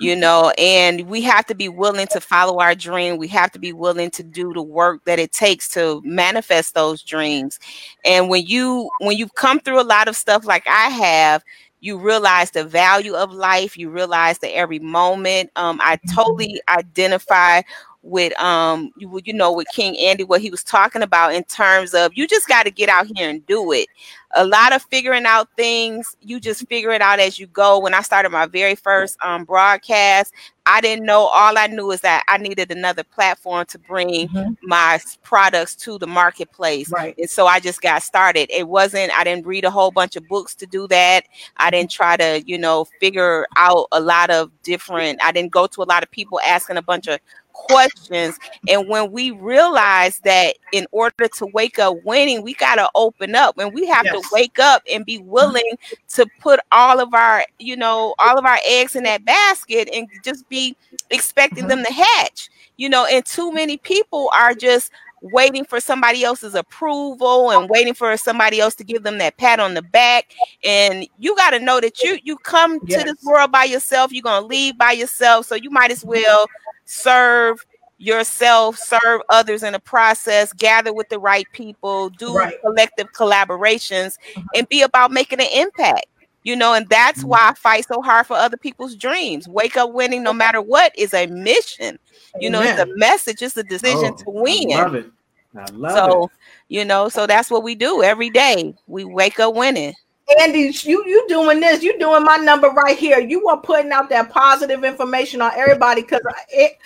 you mm-hmm. know and we have to be willing to follow our dream. We have to be willing to do the work that it takes to manifest those dreams. And when you when you've come through a lot of stuff like i have you realize the value of life. You realize that every moment um, i mm-hmm. totally identify with um you, you know with King Andy what he was talking about in terms of you just got to get out here and do it. A lot of figuring out things, you just figure it out as you go. When I started my very first um broadcast, I didn't know all I knew is that I needed another platform to bring mm-hmm. my products to the marketplace. Right. And so I just got started. It wasn't I didn't read a whole bunch of books to do that. I didn't try to, you know, figure out a lot of different I didn't go to a lot of people asking a bunch of questions. And when we realize that in order to wake up winning, we got to open up and we have yes. to wake up and be willing to put all of our, you know, all of our eggs in that basket and just be expecting mm-hmm. them to hatch, you know, and too many people are just waiting for somebody else's approval and waiting for somebody else to give them that pat on the back and you got to know that you you come yes. to this world by yourself you're going to leave by yourself so you might as well serve yourself, serve others in the process, gather with the right people, do right. collective collaborations, mm-hmm. and be about making an impact. You know, and that's mm-hmm. why I fight so hard for other people's dreams. Wake up winning no matter what is a mission. You know, Amen. it's a message, it's a decision oh, to win. I love it. I love so, it. you know, so that's what we do every day. We wake up winning. Andy, you you doing this? You doing my number right here? You are putting out that positive information on everybody because it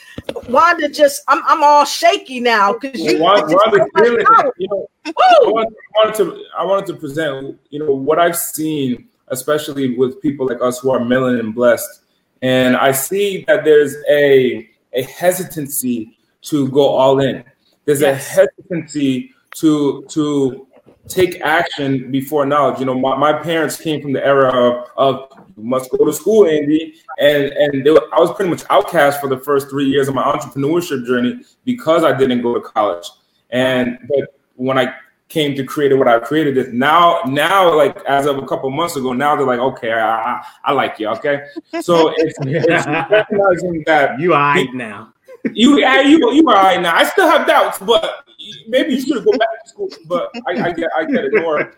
Wanda just I'm I'm all shaky now because you. Wanda, Wanda clearly, you know, I wanted, I wanted to I wanted to present you know what I've seen, especially with people like us who are melanin blessed, and I see that there's a a hesitancy to go all in. There's yes. a hesitancy to to take action before knowledge. You know, my, my parents came from the era of, of you must go to school, Andy, and and were, I was pretty much outcast for the first three years of my entrepreneurship journey because I didn't go to college. And but when I came to create what I created, it now now like as of a couple months ago, now they're like, okay, I, I, I like you, okay. So it's, it's recognizing that you are right now. You you you are right now. I still have doubts, but maybe you should go back to school, but I, I get I get it more.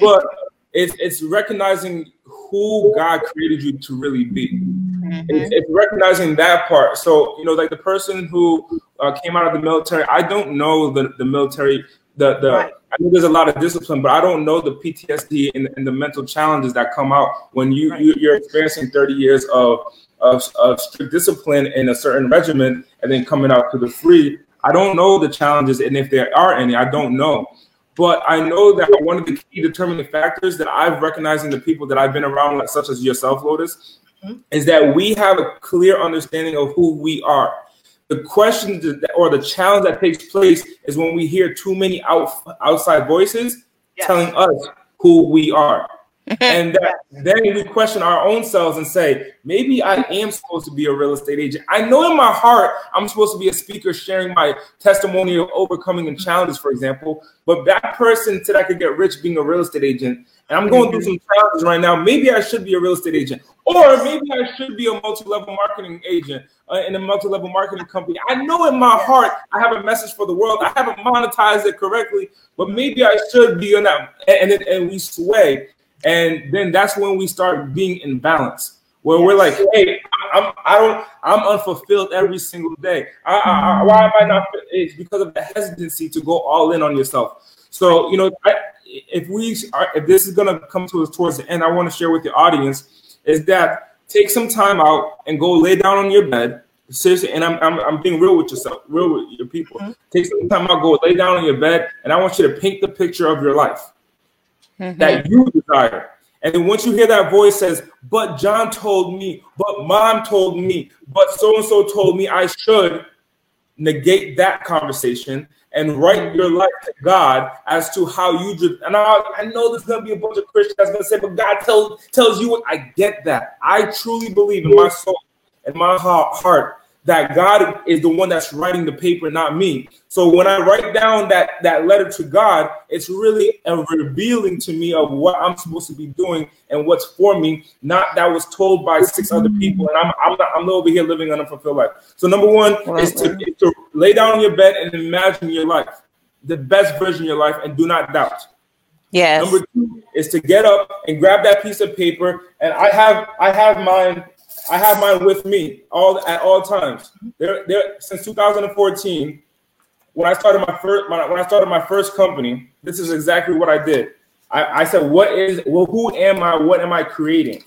but it's it's recognizing who God created you to really be. Mm-hmm. It's, it's, recognizing that part. So you know, like the person who uh, came out of the military, I don't know the the military. The the right. I know there's a lot of discipline, but I don't know the PTSD and, and the mental challenges that come out when you, right. you you're experiencing 30 years of of, of strict discipline in a certain regimen and then coming out to the free I don't know the challenges, and if there are any, I don't know. But I know that one of the key determining factors that I've recognized in the people that I've been around, such as yourself, Lotus, mm-hmm. is that we have a clear understanding of who we are. The question or the challenge that takes place is when we hear too many out, outside voices yes. telling us who we are. and that, then we question our own selves and say, maybe I am supposed to be a real estate agent. I know in my heart I'm supposed to be a speaker sharing my testimony of overcoming and challenges, for example. But that person said I could get rich being a real estate agent. And I'm going through some challenges right now. Maybe I should be a real estate agent, or maybe I should be a multi level marketing agent uh, in a multi level marketing company. I know in my heart I have a message for the world. I haven't monetized it correctly, but maybe I should be on that. And, and, and we sway. And then that's when we start being in balance, where yes. we're like, hey, I'm I don't I'm unfulfilled every single day. I, I, why am I not? It's because of the hesitancy to go all in on yourself. So you know, I, if we are, if this is gonna come to us towards the end, I want to share with the audience is that take some time out and go lay down on your bed. Seriously, and I'm, I'm, I'm being real with yourself, real with your people. Mm-hmm. Take some time out, go lay down on your bed, and I want you to paint the picture of your life mm-hmm. that you desire. And then once you hear that voice says, but John told me, but mom told me, but so and so told me I should negate that conversation and write your life to God as to how you do. And I, I know there's going to be a bunch of Christians that's going to say, but God tell, tells you what I get that. I truly believe in my soul and my heart that God is the one that's writing the paper, not me. So when I write down that that letter to God, it's really a revealing to me of what I'm supposed to be doing and what's for me, not that was told by six other mm-hmm. people. And I'm I'm not I'm over here living an unfulfilled life. So number one is to, is to lay down on your bed and imagine your life, the best version of your life, and do not doubt. Yes. Number two is to get up and grab that piece of paper, and I have I have mine I have mine with me all at all times. There, there since 2014, when I started my first when I started my first company, this is exactly what I did. I, I said, "What is? Well, who am I? What am I creating?"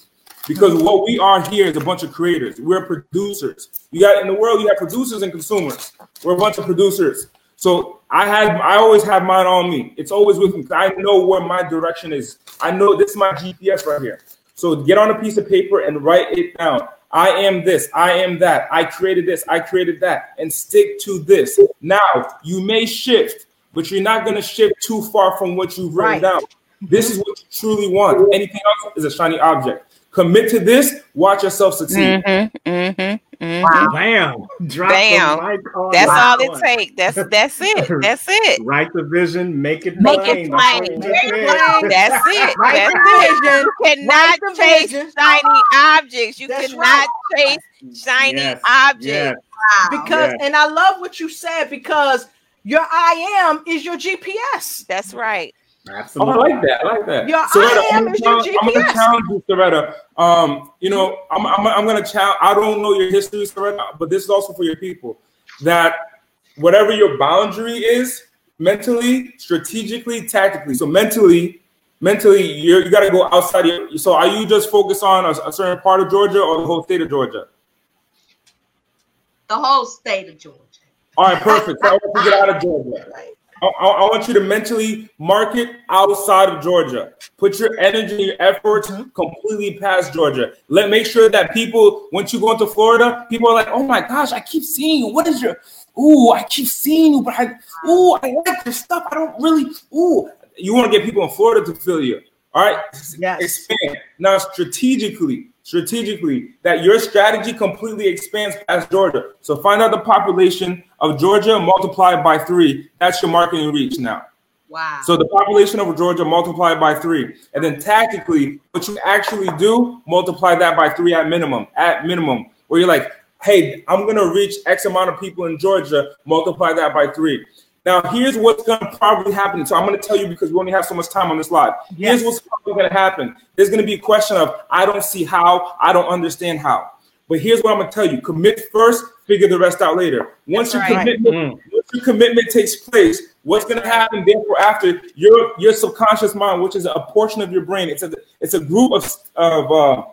Because what we are here is a bunch of creators. We're producers. You got in the world, you have producers and consumers. We're a bunch of producers. So I had, I always have mine on me. It's always with me. I know where my direction is. I know this is my GPS right here. So get on a piece of paper and write it down. I am this, I am that, I created this, I created that, and stick to this. Now, you may shift, but you're not going to shift too far from what you've written Right. down. This is what you truly want. Anything else is a shiny object. Commit to this, watch yourself succeed. Mm-hmm, mm-hmm, mm-hmm. Wow. Bam. Drop Bam. the mic That's that all it takes. That's that's it. That's it. Write the vision, make it Make it plain. plain. That's it it is. plain. That's it. Write That's the it. vision. You cannot Write the chase vision. shiny objects. You That's cannot right. chase shiny Yes, objects. yes. Wow. Because Yeah. and I love what you said because your I am is your GPS. That's right. Oh, Absolutely. I like that. I like that. Your Soretta, I am I'm is gonna your challenge- I'm gonna challenge you, Soretta. Um, you know, I'm, I'm, I'm gonna challenge. I don't know your history, Soretta, but this is also for your people. That whatever your boundary is, mentally, strategically, tactically. So mentally, mentally, you're, you got to go outside. Your, so are you just focused on a, a certain part of Georgia or the whole state of Georgia? the whole state of Georgia. All right, perfect. So I want to get out of Georgia. I, I, want you to mentally market outside of Georgia. Put your energy, your efforts mm-hmm. completely past Georgia. Let make sure that people, once you go into Florida, people are like, "Oh my gosh, I keep seeing you. What is your? Ooh, I keep seeing you, but I, ooh, I like your stuff. I don't really. Ooh, you want to get people in Florida to feel you. All right, Yes. expand now strategically. Strategically, that your strategy completely expands past Georgia. So find out the population of Georgia, multiplied by three. That's your marketing reach now. Wow. So the population of Georgia multiplied by three, and then tactically, what you actually do, multiply that by three at minimum. At minimum, where you're like, hey, I'm gonna reach X amount of people in Georgia, multiply that by three. Now, here's what's gonna probably happen. So I'm gonna tell you because we only have so much time on this live. Yes. Here's what's probably gonna happen. There's gonna be a question of I don't see how, I don't understand how. But here's what I'm gonna tell you: commit first, figure the rest out later. Once your right. commitment, Mm. once your commitment takes place, what's gonna happen therefore after your your subconscious mind, which is a portion of your brain, it's a it's a group of of uh,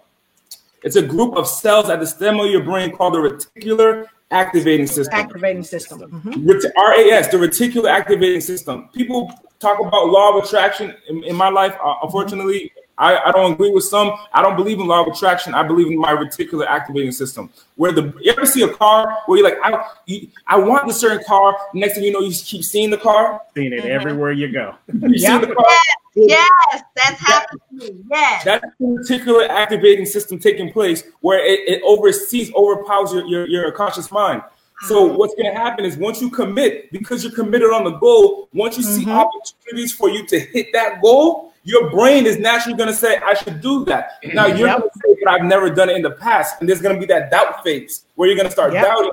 it's a group of cells at the stem of your brain called the reticular activating system. Activating system. Mhm. RAS, the reticular activating system. People talk about law of attraction. In, in my life, uh, unfortunately, I, I don't agree with some. I don't believe in law of attraction. I believe in my reticular activating system. Where the you ever see a car where you're like, I you, I want the certain car. Next thing you know, you just keep seeing the car. Seeing it everywhere you go. You see the car. Yes, that's happened to. Yes. That's the reticular activating system taking place where it, it oversees, overpowers your, your, your conscious mind. So what's going to happen is once you commit, because you're committed on the goal, once you see opportunities for you to hit that goal, your brain is naturally going to say, I should do that. Now you're Yep. going to say, but I've never done it in the past. And there's going to be that doubt phase where you're going to start Yep. doubting.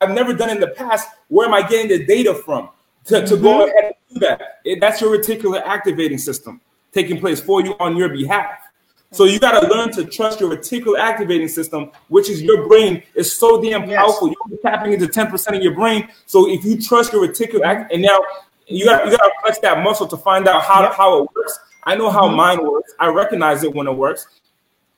I've never done it in the past. Where am I getting the data from to, to go mm-hmm. ahead and do that? It- that's your reticular activating system taking place for you on your behalf. So you got to learn to trust your reticular activating system, which is your brain is so damn Yes. powerful. You're tapping into 10% of your brain. So if you trust your reticular mm-hmm. act, and now you got you got to flex that muscle to find out how, Yep. how it works. I know how mm-hmm. mine works. I recognize it when it works.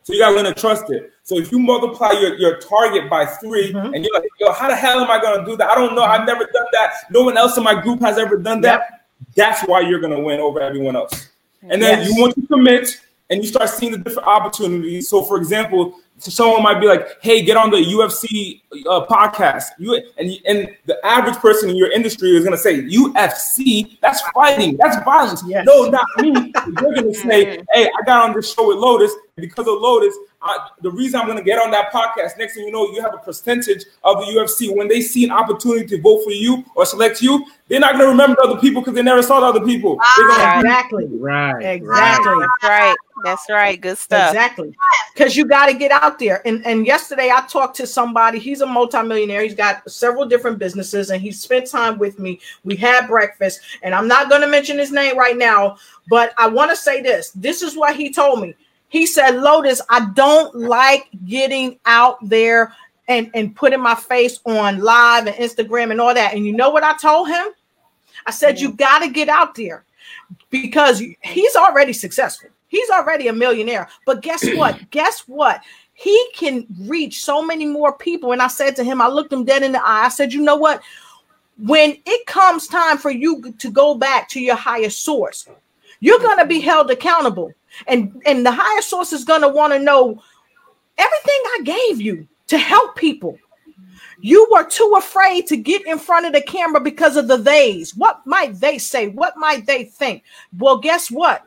So you gotta learn to trust it. So if you multiply your, your target by 3 Mm-hmm. and you're like, yo, how the hell am I gonna do that? I don't know. I've never done that. No one else in my group has ever done that. That's why you're gonna win over everyone else. And then Yes. you want to commit and you start seeing the different opportunities. So for example, someone might be like, "Hey, get on the UFC uh, podcast." You and and the average person in your industry is gonna say, "UFC? That's fighting. That's violence." Yes. No, not me. You're gonna say, "Hey, I got on this show with Lotus because of Lotus. I, the reason I'm gonna get on that podcast." Next thing you know, you have a percentage of the UFC. When they see an opportunity to vote for you or select you, they're not gonna remember other people because they never saw the other people. They're gonna ah, Exactly. Right. Exactly. That's right. That's right. Good stuff. Exactly. Because you got to get out there. And and yesterday I talked to somebody. He's a multimillionaire. He's got several different businesses, and he spent time with me. We had breakfast, and I'm not going to mention his name right now, but I want to say this. This is what he told me. He said, "Lotus, I don't like getting out there." And, and putting my face on live and Instagram and all that. And you know what I told him? I said, You got to get out there because he's already successful. He's already a millionaire. But guess what? guess what? He can reach so many more people. And I said to him, I looked him dead in the eye. I said, You know what? When it comes time for you to go back to your higher source, you're going to be held accountable. And, and the higher source is going to want to know everything I gave you to help people. You were too afraid to get in front of the camera because of the theys. What might they say? What might they think? Well, guess what?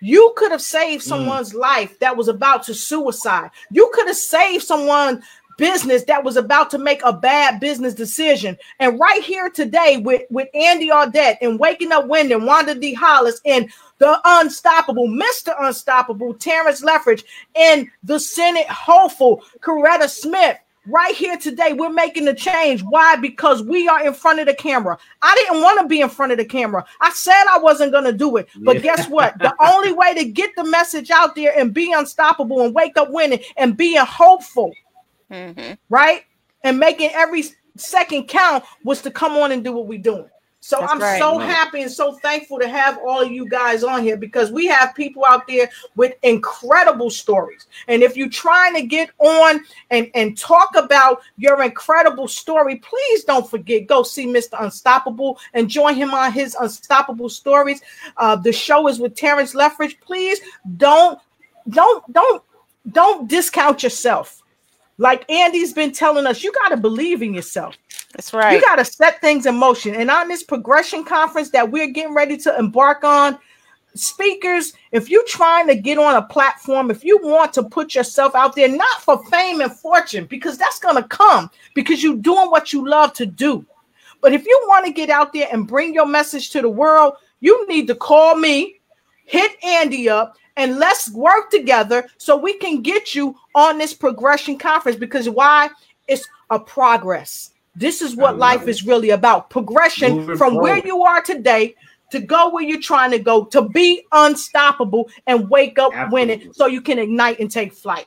You could have saved hmm. someone's life that was about to suicide. You could have saved someone business that was about to make a bad business decision. And right here today with, with Andy Audate and Waking Up Wind and Wanda D. Hollis and the unstoppable, Mr. Unstoppable, Terrence Leffridge, and the Senate hopeful, Coretta Smith. Right here today, we're making the change. Why? Because we are in front of the camera. I didn't want to be in front of the camera. I said I wasn't going to do it. But Yeah. guess what? The only way to get the message out there and be unstoppable and wake up winning and being hopeful Mhm. right? And making every second count was to come on and do what we're doing. So That's I'm right. so happy and so thankful to have all of you guys on here because we have people out there with incredible stories. And if you're trying to get on and, and talk about your incredible story, please don't forget, go see Mr. Unstoppable and join him on his Unstoppable Stories. Uh, the show is with Terrence Leffridge. Please don't, don't, don't, don't discount yourself. Like Andy's been telling us, you got to believe in yourself. That's right. You got to set things in motion. And on this progression conference that we're getting ready to embark on, speakers, if you're trying to get on a platform, if you want to put yourself out there, not for fame and fortune, because that's going to come because you're doing what you love to do. But if you want to get out there and bring your message to the world, you need to call me, hit Andy up, and let's work together so we can get you on this progression conference. Because why? It's a progress. This is what life it. is really about progression Moving from where you are today to go where you're trying to go, to be unstoppable and wake up winning so you can ignite and take flight.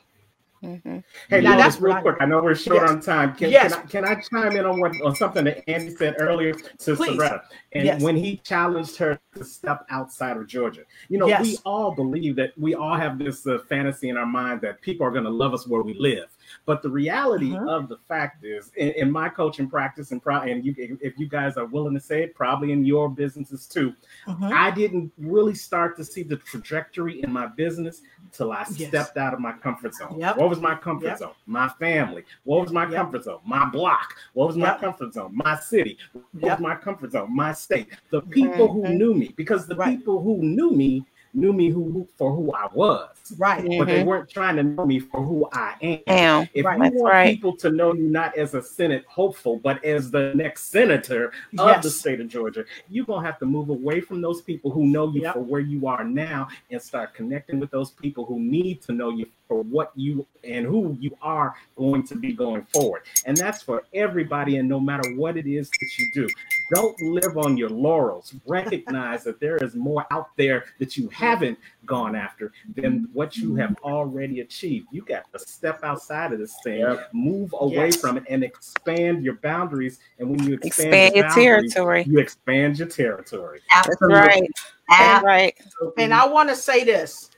Mhm. Hey, Now, Lotus, that's real what I- quick. I know we're short Yes. on time. Can, Yes. can, I, can I chime in on what on something that Andy said earlier to Please. Soretta? And Yes. when he challenged her to step outside of Georgia, you know, Yes. we all believe that we all have this uh, fantasy in our mind that people are going to love us where we live. But the reality Mhm. of the fact is, in, in my coaching practice, and pro- and you, if you guys are willing to say it, probably in your businesses too, Mhm. I didn't really start to see the trajectory in my business till I Yes. stepped out of my comfort zone. Yep. What was my comfort Yep. zone? My family. What was my Yep. comfort zone? My block. What was my comfort zone? My city. What was my comfort zone? My state. The people who knew me, because the Right. people who knew me knew me who for who I was, Right. but they Mhm. weren't trying to know me for who I am. Damn. If Right. you That's want right. people to know you not as a Senate hopeful, but as the next senator of Yes. the state of Georgia, you're gonna have to move away from those people who know you Yep. for where you are now and start connecting with those people who need to know you for what you and who you are going to be going forward. And that's for everybody, and no matter what it is that you do. Don't live on your laurels. Recognize that there is more out there that you haven't gone after than what you have already achieved. You got to step outside of this thing, Yep. move away Yes. from it, and expand your boundaries. And when you expand, Expand your boundaries, territory. you expand your territory. That's Absolutely. right. That's Absolutely. right. And I want to say this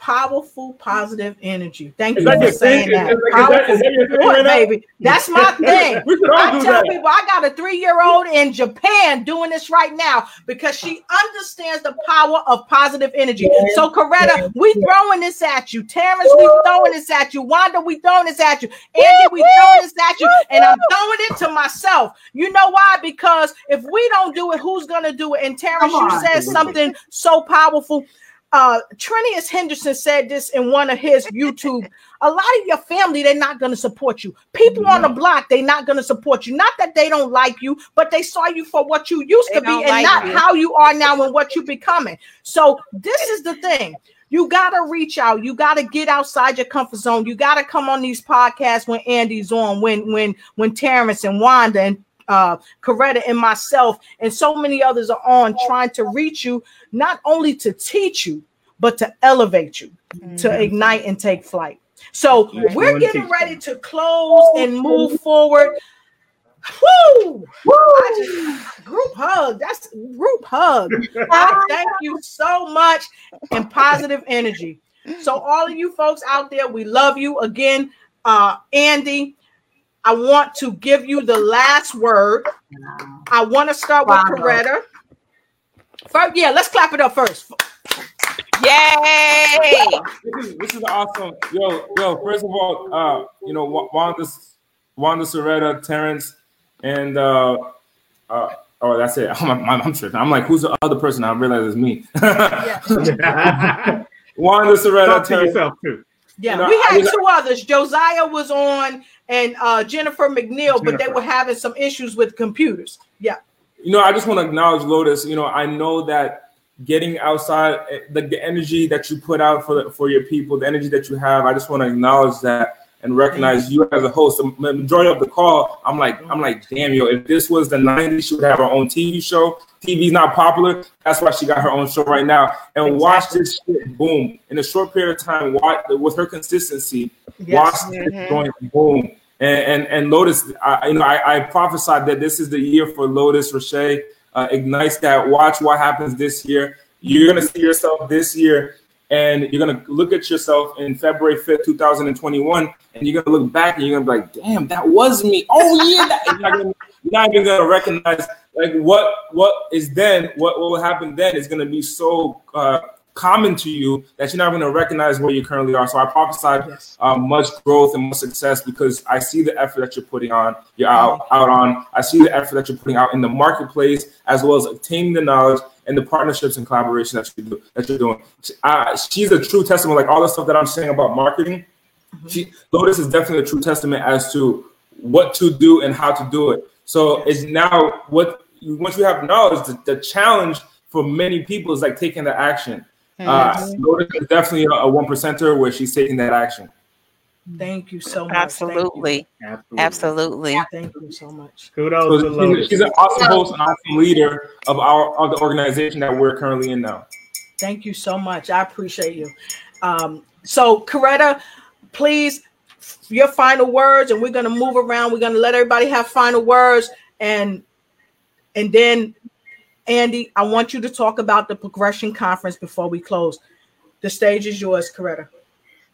powerful, positive energy. Thank Is you for saying thing? that. Is- is that- is that Powerful support, right baby. That's my thing. We should all I do tell that. people I got a three-year-old in Japan doing this right now because she understands the power of positive energy. So, Coretta, we throwing this at you. Terrence, we throwing this at you. Wanda, we throwing this at you. Andy, we throwing this at you. And I'm throwing it to myself. You know why? Because if we don't do it, who's gonna do it? And Terrence, you said something so powerful. Uh, Trinius Henderson said this in one of his YouTube. A lot of your family, they're not going to support you. People on the block, they're not going to support you. Not that they don't like you, but they saw you for what you used They to be and like not you. how you are now and what you're becoming. So, this is the thing. You got to reach out. You got to get outside your comfort zone. You got to come on these podcasts when Andy's on, when when when Terrence and Wanda and uh Coretta and myself and so many others are on trying to reach you not only to teach you but to elevate you to ignite and take flight so we're getting ready to close and move forward Woo! I just, group hug. That's group hug. I thank you so much and positive energy. So, all of you folks out there, we love you again. Uh, Andy, I want to give you the last word. I want to start with Coretta. First, yeah, let's clap it up first. Yay! This is, this is awesome. Yo, yo, first of all, uh, you know, Wanda, Wanda Soretta, Terrence, and uh, uh, oh, that's it. I'm, I'm, I'm tripping. I'm like, who's the other person? I realize it's me. Wanda Soretta, Talk to Terrence. yourself too. Yeah, You know, we I had was- two others. Josiah was on and uh, Jennifer McNeil, but they were having some issues with computers. Yeah. You know, I just want to acknowledge Lotus. You know, I know that getting outside, the, the energy that you put out for the, for your people, the energy that you have, I just want to acknowledge that and recognize you as a host. The majority of the call, I'm like, I'm like, damn, yo, if this was the '90s, she would have her own TV show. TV's not popular. That's why she got her own show right now. And watch this shit boom in a short period of time. Watch with her consistency. Watch Yes. this going boom. And and, and Lotus, I, you know, I, I prophesied that this is the year for Lotus Roche. Uh, ignites that. Watch what happens this year. You're gonna see yourself this year, and you're gonna look at yourself in February 5th, 2021, and you're gonna look back and you're gonna be like, "Damn, that was me." Oh yeah, you're, not gonna, you're not even gonna recognize like what what is then. What what will happen then is gonna be so uh, common to you that you're not going to recognize where you currently are. So I prophesied Yes. um, much growth and much success because I see the effort that you're putting on, you're out, out on. I see the effort that you're putting out in the marketplace, as well as obtaining the knowledge and the partnerships and collaboration that you do that you're doing. Uh, she's a true testament. Like all the stuff that I'm saying about marketing, she, Lotus is definitely a true testament as to what to do and how to do it. So it's now what once you have knowledge, the, the challenge for many people is like taking the action. Uh, Lotus is definitely a, a one percenter where she's taking that action. Thank you so much. Absolutely. Absolutely. Absolutely. Thank you so much. Kudos So to she's, Lotus. she's an awesome host and awesome leader of our of the organization that we're currently in now. Thank you so much. I appreciate you. Um, so, Coretta, please, your final words, and we're going to move around. We're going to let everybody have final words, and and then, Andy, I want you to talk about the progression conference before we close. The stage is yours, Coretta.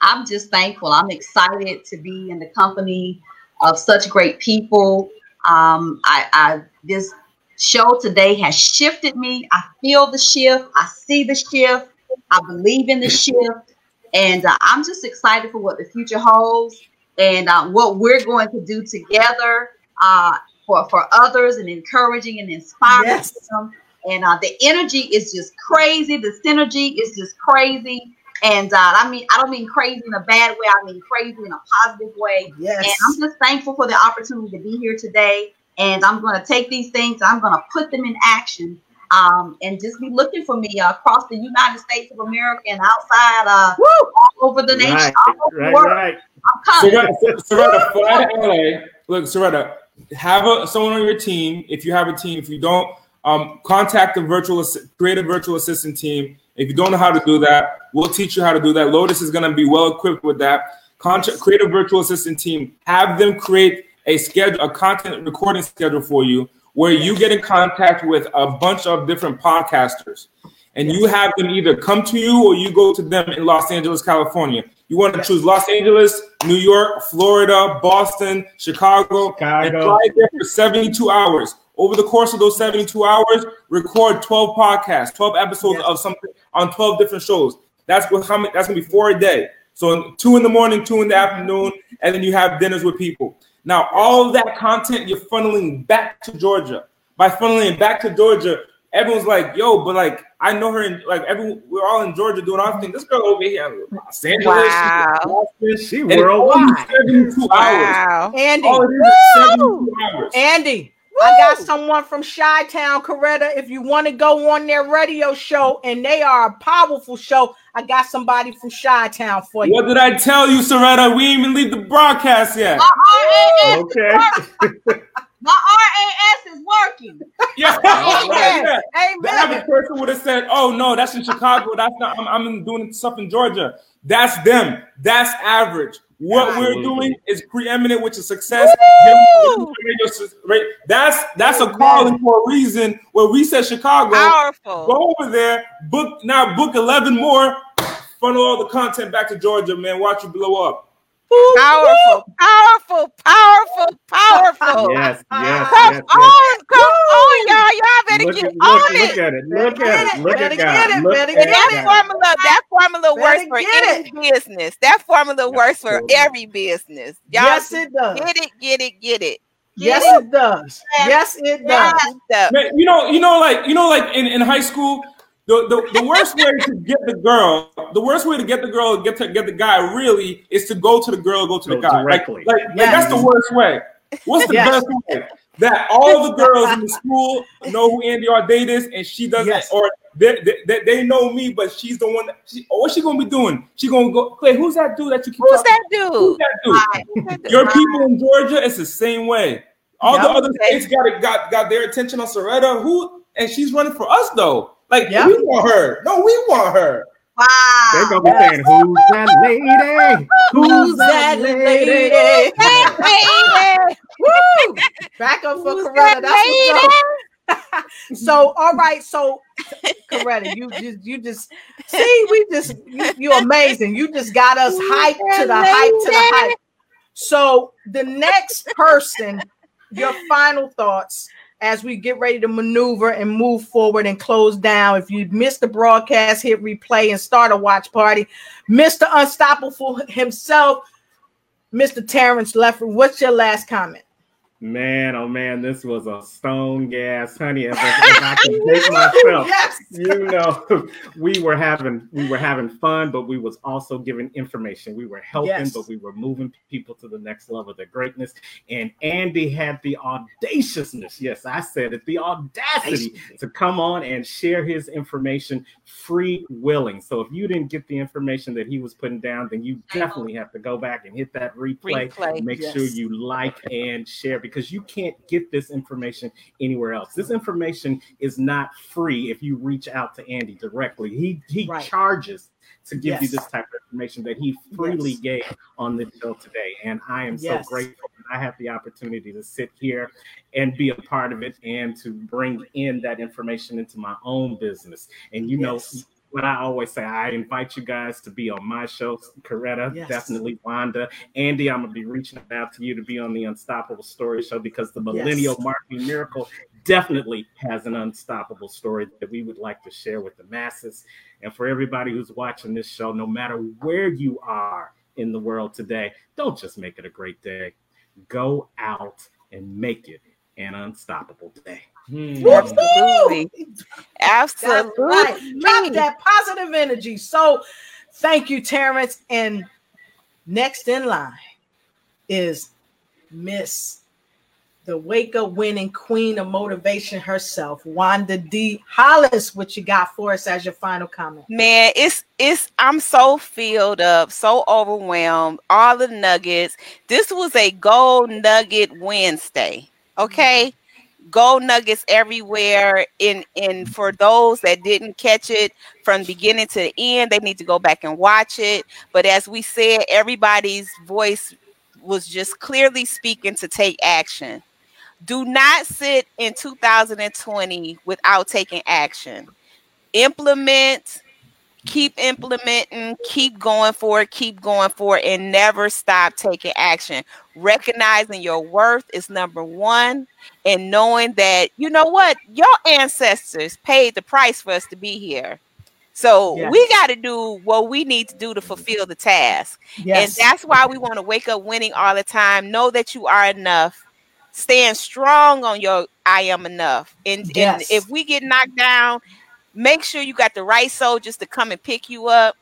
I'm just thankful. I'm excited to be in the company of such great people. Um, I, I this show today has shifted me. I feel the shift. I see the shift. I believe in the shift, and uh, I'm just excited for what the future holds and uh, what we're going to do together uh, for for others and encouraging and inspiring Yes. them. And uh, the energy is just crazy. The synergy is just crazy. And uh, I mean, I don't mean crazy in a bad way. I mean crazy in a positive way. Yes. And I'm just thankful for the opportunity to be here today. And I'm going to take these things, I'm going to put them in action. Um, and just be looking for me uh, across the United States of America and outside, uh, Woo! all over the nation, Right, all over right, the world. right. I'm coming. Soretta, Soretta, fly to LA. Look, Soretta, have a, someone on your team. If you have a team, if you don't, um, contact the virtual, create a virtual assistant team. If you don't know how to do that, we'll teach you how to do that. Lotus is going to be well equipped with that. Contact, create a virtual assistant team. Have them create a schedule, a content recording schedule for you, where you get in contact with a bunch of different podcasters and you have them either come to you or you go to them in Los Angeles, California. You want to choose Los Angeles, New York, Florida, Boston, Chicago, and Chicago. fly there for 72 hours. Over the course of those 72 hours, record 12 podcasts, 12 episodes of something on 12 different shows. That's what how many, that's gonna be four a day. So two in the morning, two in the afternoon, and then you have dinners with people. Now, all of that content you're funneling back to Georgia. By funneling back to Georgia, everyone's like, "Yo, but like I know her in like everyone. We're all in Georgia doing our thing. This girl over here, in Los Angeles, Wow. she's in Boston, She and it's only worldwide. 72 hours. Wow. Andy, All it is is 72 hours. Andy, I got someone from Chi Town, Coretta. If you want to go on their radio show, and they are a powerful show, I got somebody from Chi Town for you. What did I tell you, Soretta? We ain't even leave the broadcast yet. Uh-uh, My RAS, Okay. my RAS is working. Yeah. Amen. yeah. The average person would have said, "Oh no, that's in Chicago. That's not. I'm, I'm doing stuff in Georgia. That's them. That's average. What we're doing is preeminent, which is success. Woo! That's that's a Amen. calling for a reason. Where we said Chicago, Powerful. go over there, book now, book eleven more, funnel all the content back to Georgia, man. Watch you blow up. Powerful. Powerful. Powerful. Powerful. Yes, yes, Come yes, on, yes. come on, y'all. Y'all better Look, get at, on look, it. look at it. Look Better at get it. it. Look at it. Look at get That formula, that formula Better works for get any business. That formula works for every business. Y'all Yes, it does. get it, get it, get it. Yes, it does. Yes, it does. it. Man, you know, you know, like you know, like in, in high school, the, the, the worst way to get the girl, the worst way to get the girl, get to get the guy, really, is to go to the girl, go to the guy. directly. Like, like, like that's the worst way. What's the Yes. best way? That all the girls in the school know who Andy Audate is, and she doesn't, Yes. or they, they, they, they know me, but she's the one. That, she, oh, what's she gonna be doing? She gonna go, Clay, who's that dude that you keep Who's talking that dude? Who's that dude? Your people in Georgia, it's the same way. All the other states got it, got got their attention on Soretta. Who and she's running for us though. Like yeah. we want her. No, we want her. Wow. They're gonna be saying, "Who's that lady? Who's that lady? Hey, lady. Woo! Back up for Who's Coretta. that That's what's up. So, all right. So, Coretta, you just, you just see, we just, you, you're amazing. You just got us hyped to the hype to the hype. So, the next person, your final thoughts as we get ready to maneuver and move forward and close down. If you missed the broadcast, hit replay and start a watch party. Mr. Unstoppable himself, Mr. Terrence Lefford, what's your last comment? Man, oh man, this was a stone gas, honey. If, I- if I can take myself, Yes. you know, we were having we were having fun, but we was also giving information. We were helping, Yes. but we were moving people to the next level of their greatness. And Andy had the audaciousness, yes, I said it, the audacity to come on and share his information free willing. So if you didn't get the information that he was putting down, then you definitely have to go back and hit that replay Replay, make yes. sure you like and share because you can't get this information anywhere else. This information is not free if you reach out to Andy directly. He he Right. charges to give you this type of information that he freely Yes. gave on this show today. And I am Yes. so grateful that I have the opportunity to sit here and be a part of it and to bring in that information into my own business. And you know, Yes. What I always say, I invite you guys to be on my show, Coretta, Yes. definitely Wanda, Andy. I'm gonna be reaching out to you to be on the Unstoppable Story Show because the Millennial Yes. Marketing Miracle definitely has an unstoppable story that we would like to share with the masses. And for everybody who's watching this show, no matter where you are in the world today, don't just make it a great day. Go out and make it an unstoppable day. Hmm. Absolutely. Absolutely. right. Drop that positive energy. So, thank you, Terrence. And next in line is Miss the wake up winning queen of motivation herself, Wanda D. Hollis. What you got for us as your final comment? Man, it's it's I'm so filled up, so overwhelmed. All the nuggets. This was a gold nugget Wednesday. Okay. Gold nuggets everywhere. In in for those that didn't catch it from beginning to the end, they need to go back and watch it. But as we said, everybody's voice was just clearly speaking to take action. Do not sit in 2020 without taking action implement, keep implementing, keep going for it, keep going for it, and never stop taking action. Recognizing your worth is number one, and knowing that you know what your ancestors paid the price for us to be here. So Yes. we got to do what we need to do to fulfill the task. Yes. And that's why we want to wake up winning all the time. Know that you are enough. Stand strong on your I am enough. And, Yes. and if we get knocked down, make sure you got the right soldiers to come and pick you up.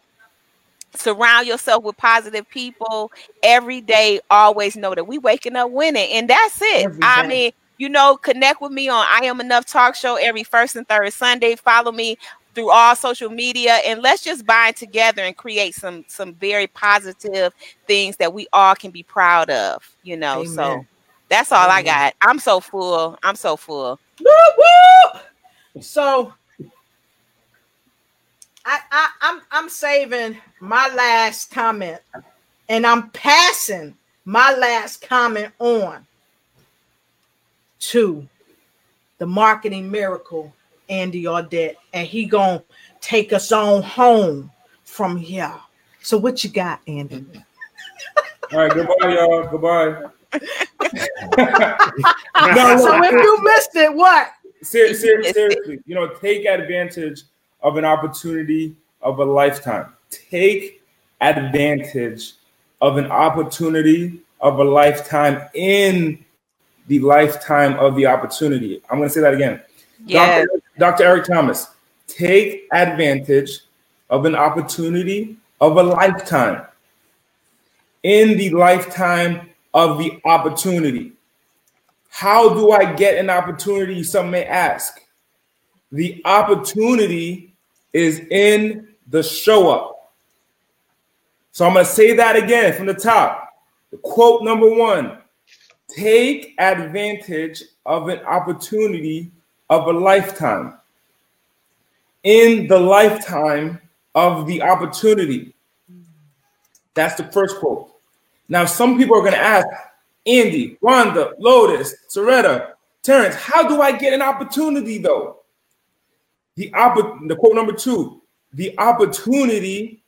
Surround yourself with positive people every day. Always know that we waking up winning, and that's it. Every I day. mean, you know, connect with me on I Am Enough Talk Show every first and third Sunday. Follow me through all social media, and let's just bind together and create some some very positive things that we all can be proud of. You know, so that's all I got. I'm so full. I'm so full. Woo, woo! So I, I I'm I'm saving my last comment and I'm passing my last comment on to the marketing miracle Andy Audate and he gonna take us on home from here. So what you got, Andy? All right, goodbye, y'all. Goodbye. No, so if you missed it, what? Seriously, ser- seriously, you know, take advantage of an opportunity of a lifetime. Take advantage of an opportunity of a lifetime in the lifetime of the opportunity. I'm going to say that again. Yes. Dr. Dr. Eric Thomas, take advantage of an opportunity of a lifetime in the lifetime of the opportunity. How do I get an opportunity? Some may ask. The opportunity is in the show up. So I'm going to say that again from the top. The quote number one take advantage of an opportunity of a lifetime in the lifetime of the opportunity. That's the first quote. Now, some people are going to ask, Andy, Wanda, Lotus, Soretta, Terrence, how do I get an opportunity though? The, opp- the quote number two, the opportunity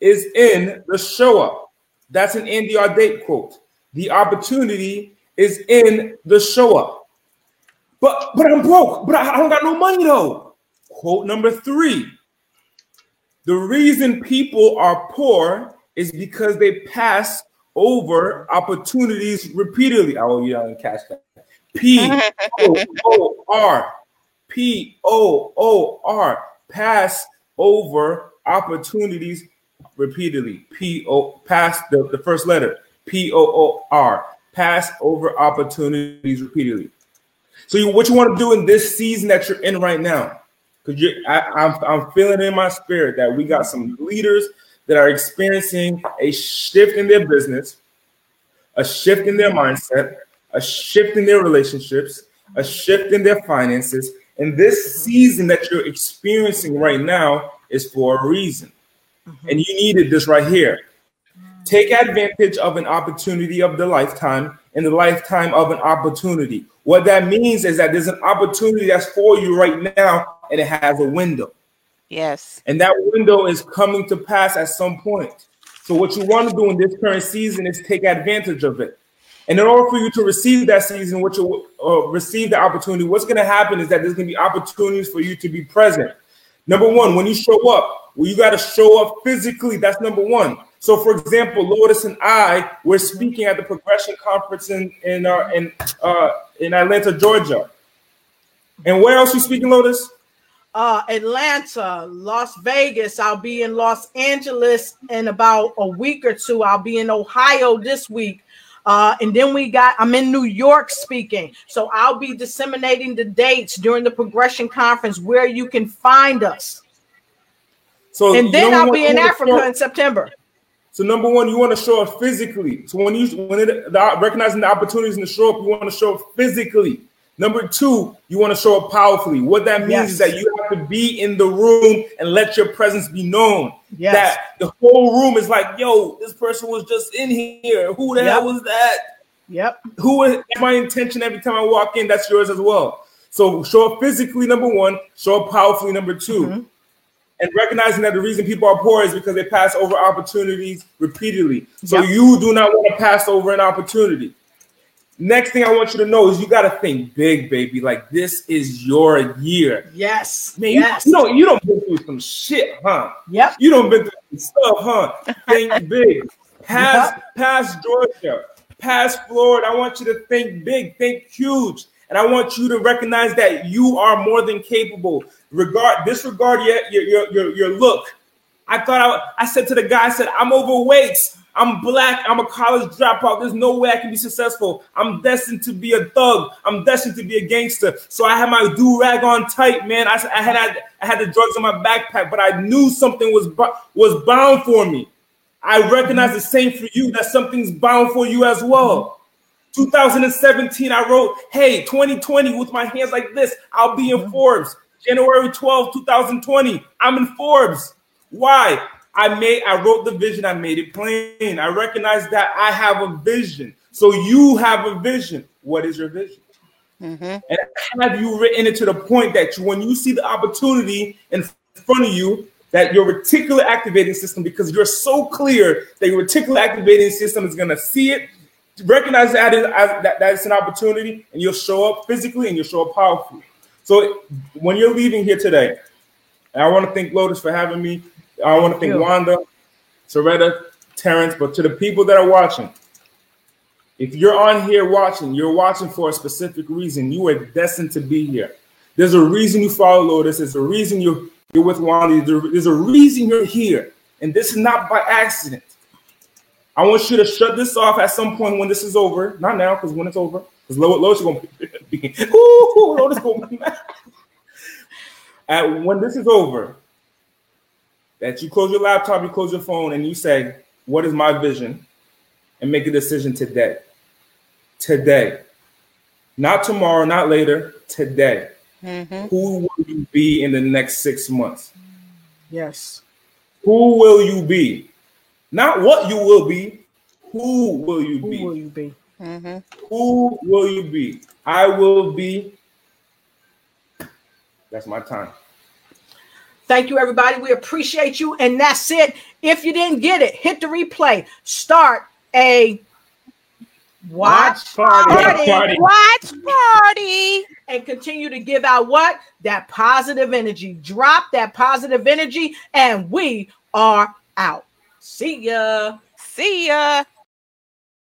is in the show up. That's an Andy Audate quote. The opportunity is in the show up. But but I'm broke, but I I don't got no money though. Quote number three. The reason people are poor is because they pass over opportunities repeatedly. I will you and catch that. P O O R. P O O R. Pass over opportunities repeatedly. P O pass the, the first letter. P O O R. Pass over opportunities repeatedly. So you, what you want to do in this season that you're in right now? Because I'm, I'm feeling in my spirit that we got some leaders that are experiencing a shift in their business, a shift in their mindset, a shift in their relationships, a shift in their finances. And this season that you're experiencing right now is for a reason. Mm-hmm. And you needed this right here. Take advantage of an opportunity of the lifetime in the lifetime of an opportunity. What that means is that there's an opportunity that's for you right now and it has a window. Yes. And that window is coming to pass at some point. So, what you want to do in this current season is take advantage of it. And in order for you to receive that season, what you uh, receive the opportunity, what's going to happen is that there's going to be opportunities for you to be present. Number one, when you show up, well, you got to show up physically. That's number one. So, for example, Lotus and I were speaking at the Progression Conference in in uh, in uh, in Atlanta, Georgia. And where else you speaking, Lotus? uh, Atlanta, Las Vegas. I'll be in Los Angeles in about a week or two. I'll be in Ohio this week. Uh, and then we got, I'm in New York speaking. So I'll be disseminating the dates during the progression conference where you can find us. So And then I'll be in Africa show- in September. So number one, you want to show up physically. So when you when it, the, recognizing the opportunities and to show up, you want to show up physically. Number two, you want to show up powerfully. What that means Yes. is that you have to be in the room and let your presence be known. Yes. That the whole room is like, yo, this person was just in here. Who the Yep. hell was that? Yep. Who is my intention every time I walk in? That's yours as well. So show up physically, number one, show up powerfully, number 2 Mm-hmm. And recognizing that the reason people are poor is because they pass over opportunities repeatedly. So Yep. you do not want to pass over an opportunity. Next thing I want you to know is you got to think big, baby. Like this is your year. Yes. Man, you, yes. you know you don't been through some shit, huh? Yep. You don't been through some stuff, huh? Think big. Past Yep. past Georgia, past Florida. I want you to think big, think huge, and I want you to recognize that you are more than capable. Regard disregard your your your, your, your look. I thought I, I said to the guy, I said, I'm overweight. I'm black. I'm a college dropout. There's no way I can be successful. I'm destined to be a thug. I'm destined to be a gangster. So I had my do rag on tight, man. I, I had I had the drugs in my backpack, but I knew something was was bound for me. I recognize the same for you. That something's bound for you as well. 2017, I wrote, "Hey, 2020 with my hands like this, I'll be in Forbes." January 12, 2020, I'm in Forbes. Why? I made I wrote the vision, I made it plain. I recognize that I have a vision. So you have a vision. What is your vision? Mm-hmm. And have you written it to the point that you, when you see the opportunity in front of you, that your reticular activating system, because you're so clear that your reticular activating system is going to see it, recognize that, is, as, that that it's an opportunity, and you'll show up physically and you'll show up powerfully. So when you're leaving here today, and I want to thank Lotus for having me. I want to thank you. Wanda, Soretta, Terrence, but to the people that are watching, if you're on here watching, you're watching for a specific reason. You are destined to be here. There's a reason you follow Lotus. There's a reason you're, you're with Wanda. There's a reason you're here. And this is not by accident. I want you to shut this off at some point when this is over. Not now, because when it's over, because Lotus is going to be, ooh, Lotus going to be mad. At, when this is over, that you close your laptop, you close your phone, and you say, What is my vision? And make a decision today. Today. Not tomorrow, not later, today. Mm-hmm. Who will you be in the next six months? Yes. Who will you be? Not what you will be. Who will you Who be? will you be? Mm-hmm. Who will you be? I will be. That's my time. Thank you, everybody. We appreciate you. And that's it. If you didn't get it, hit the replay. Start a watch party. party, Party. Watch party. and continue to give out what? That positive energy. Drop that positive energy, and we are out. See ya. See ya.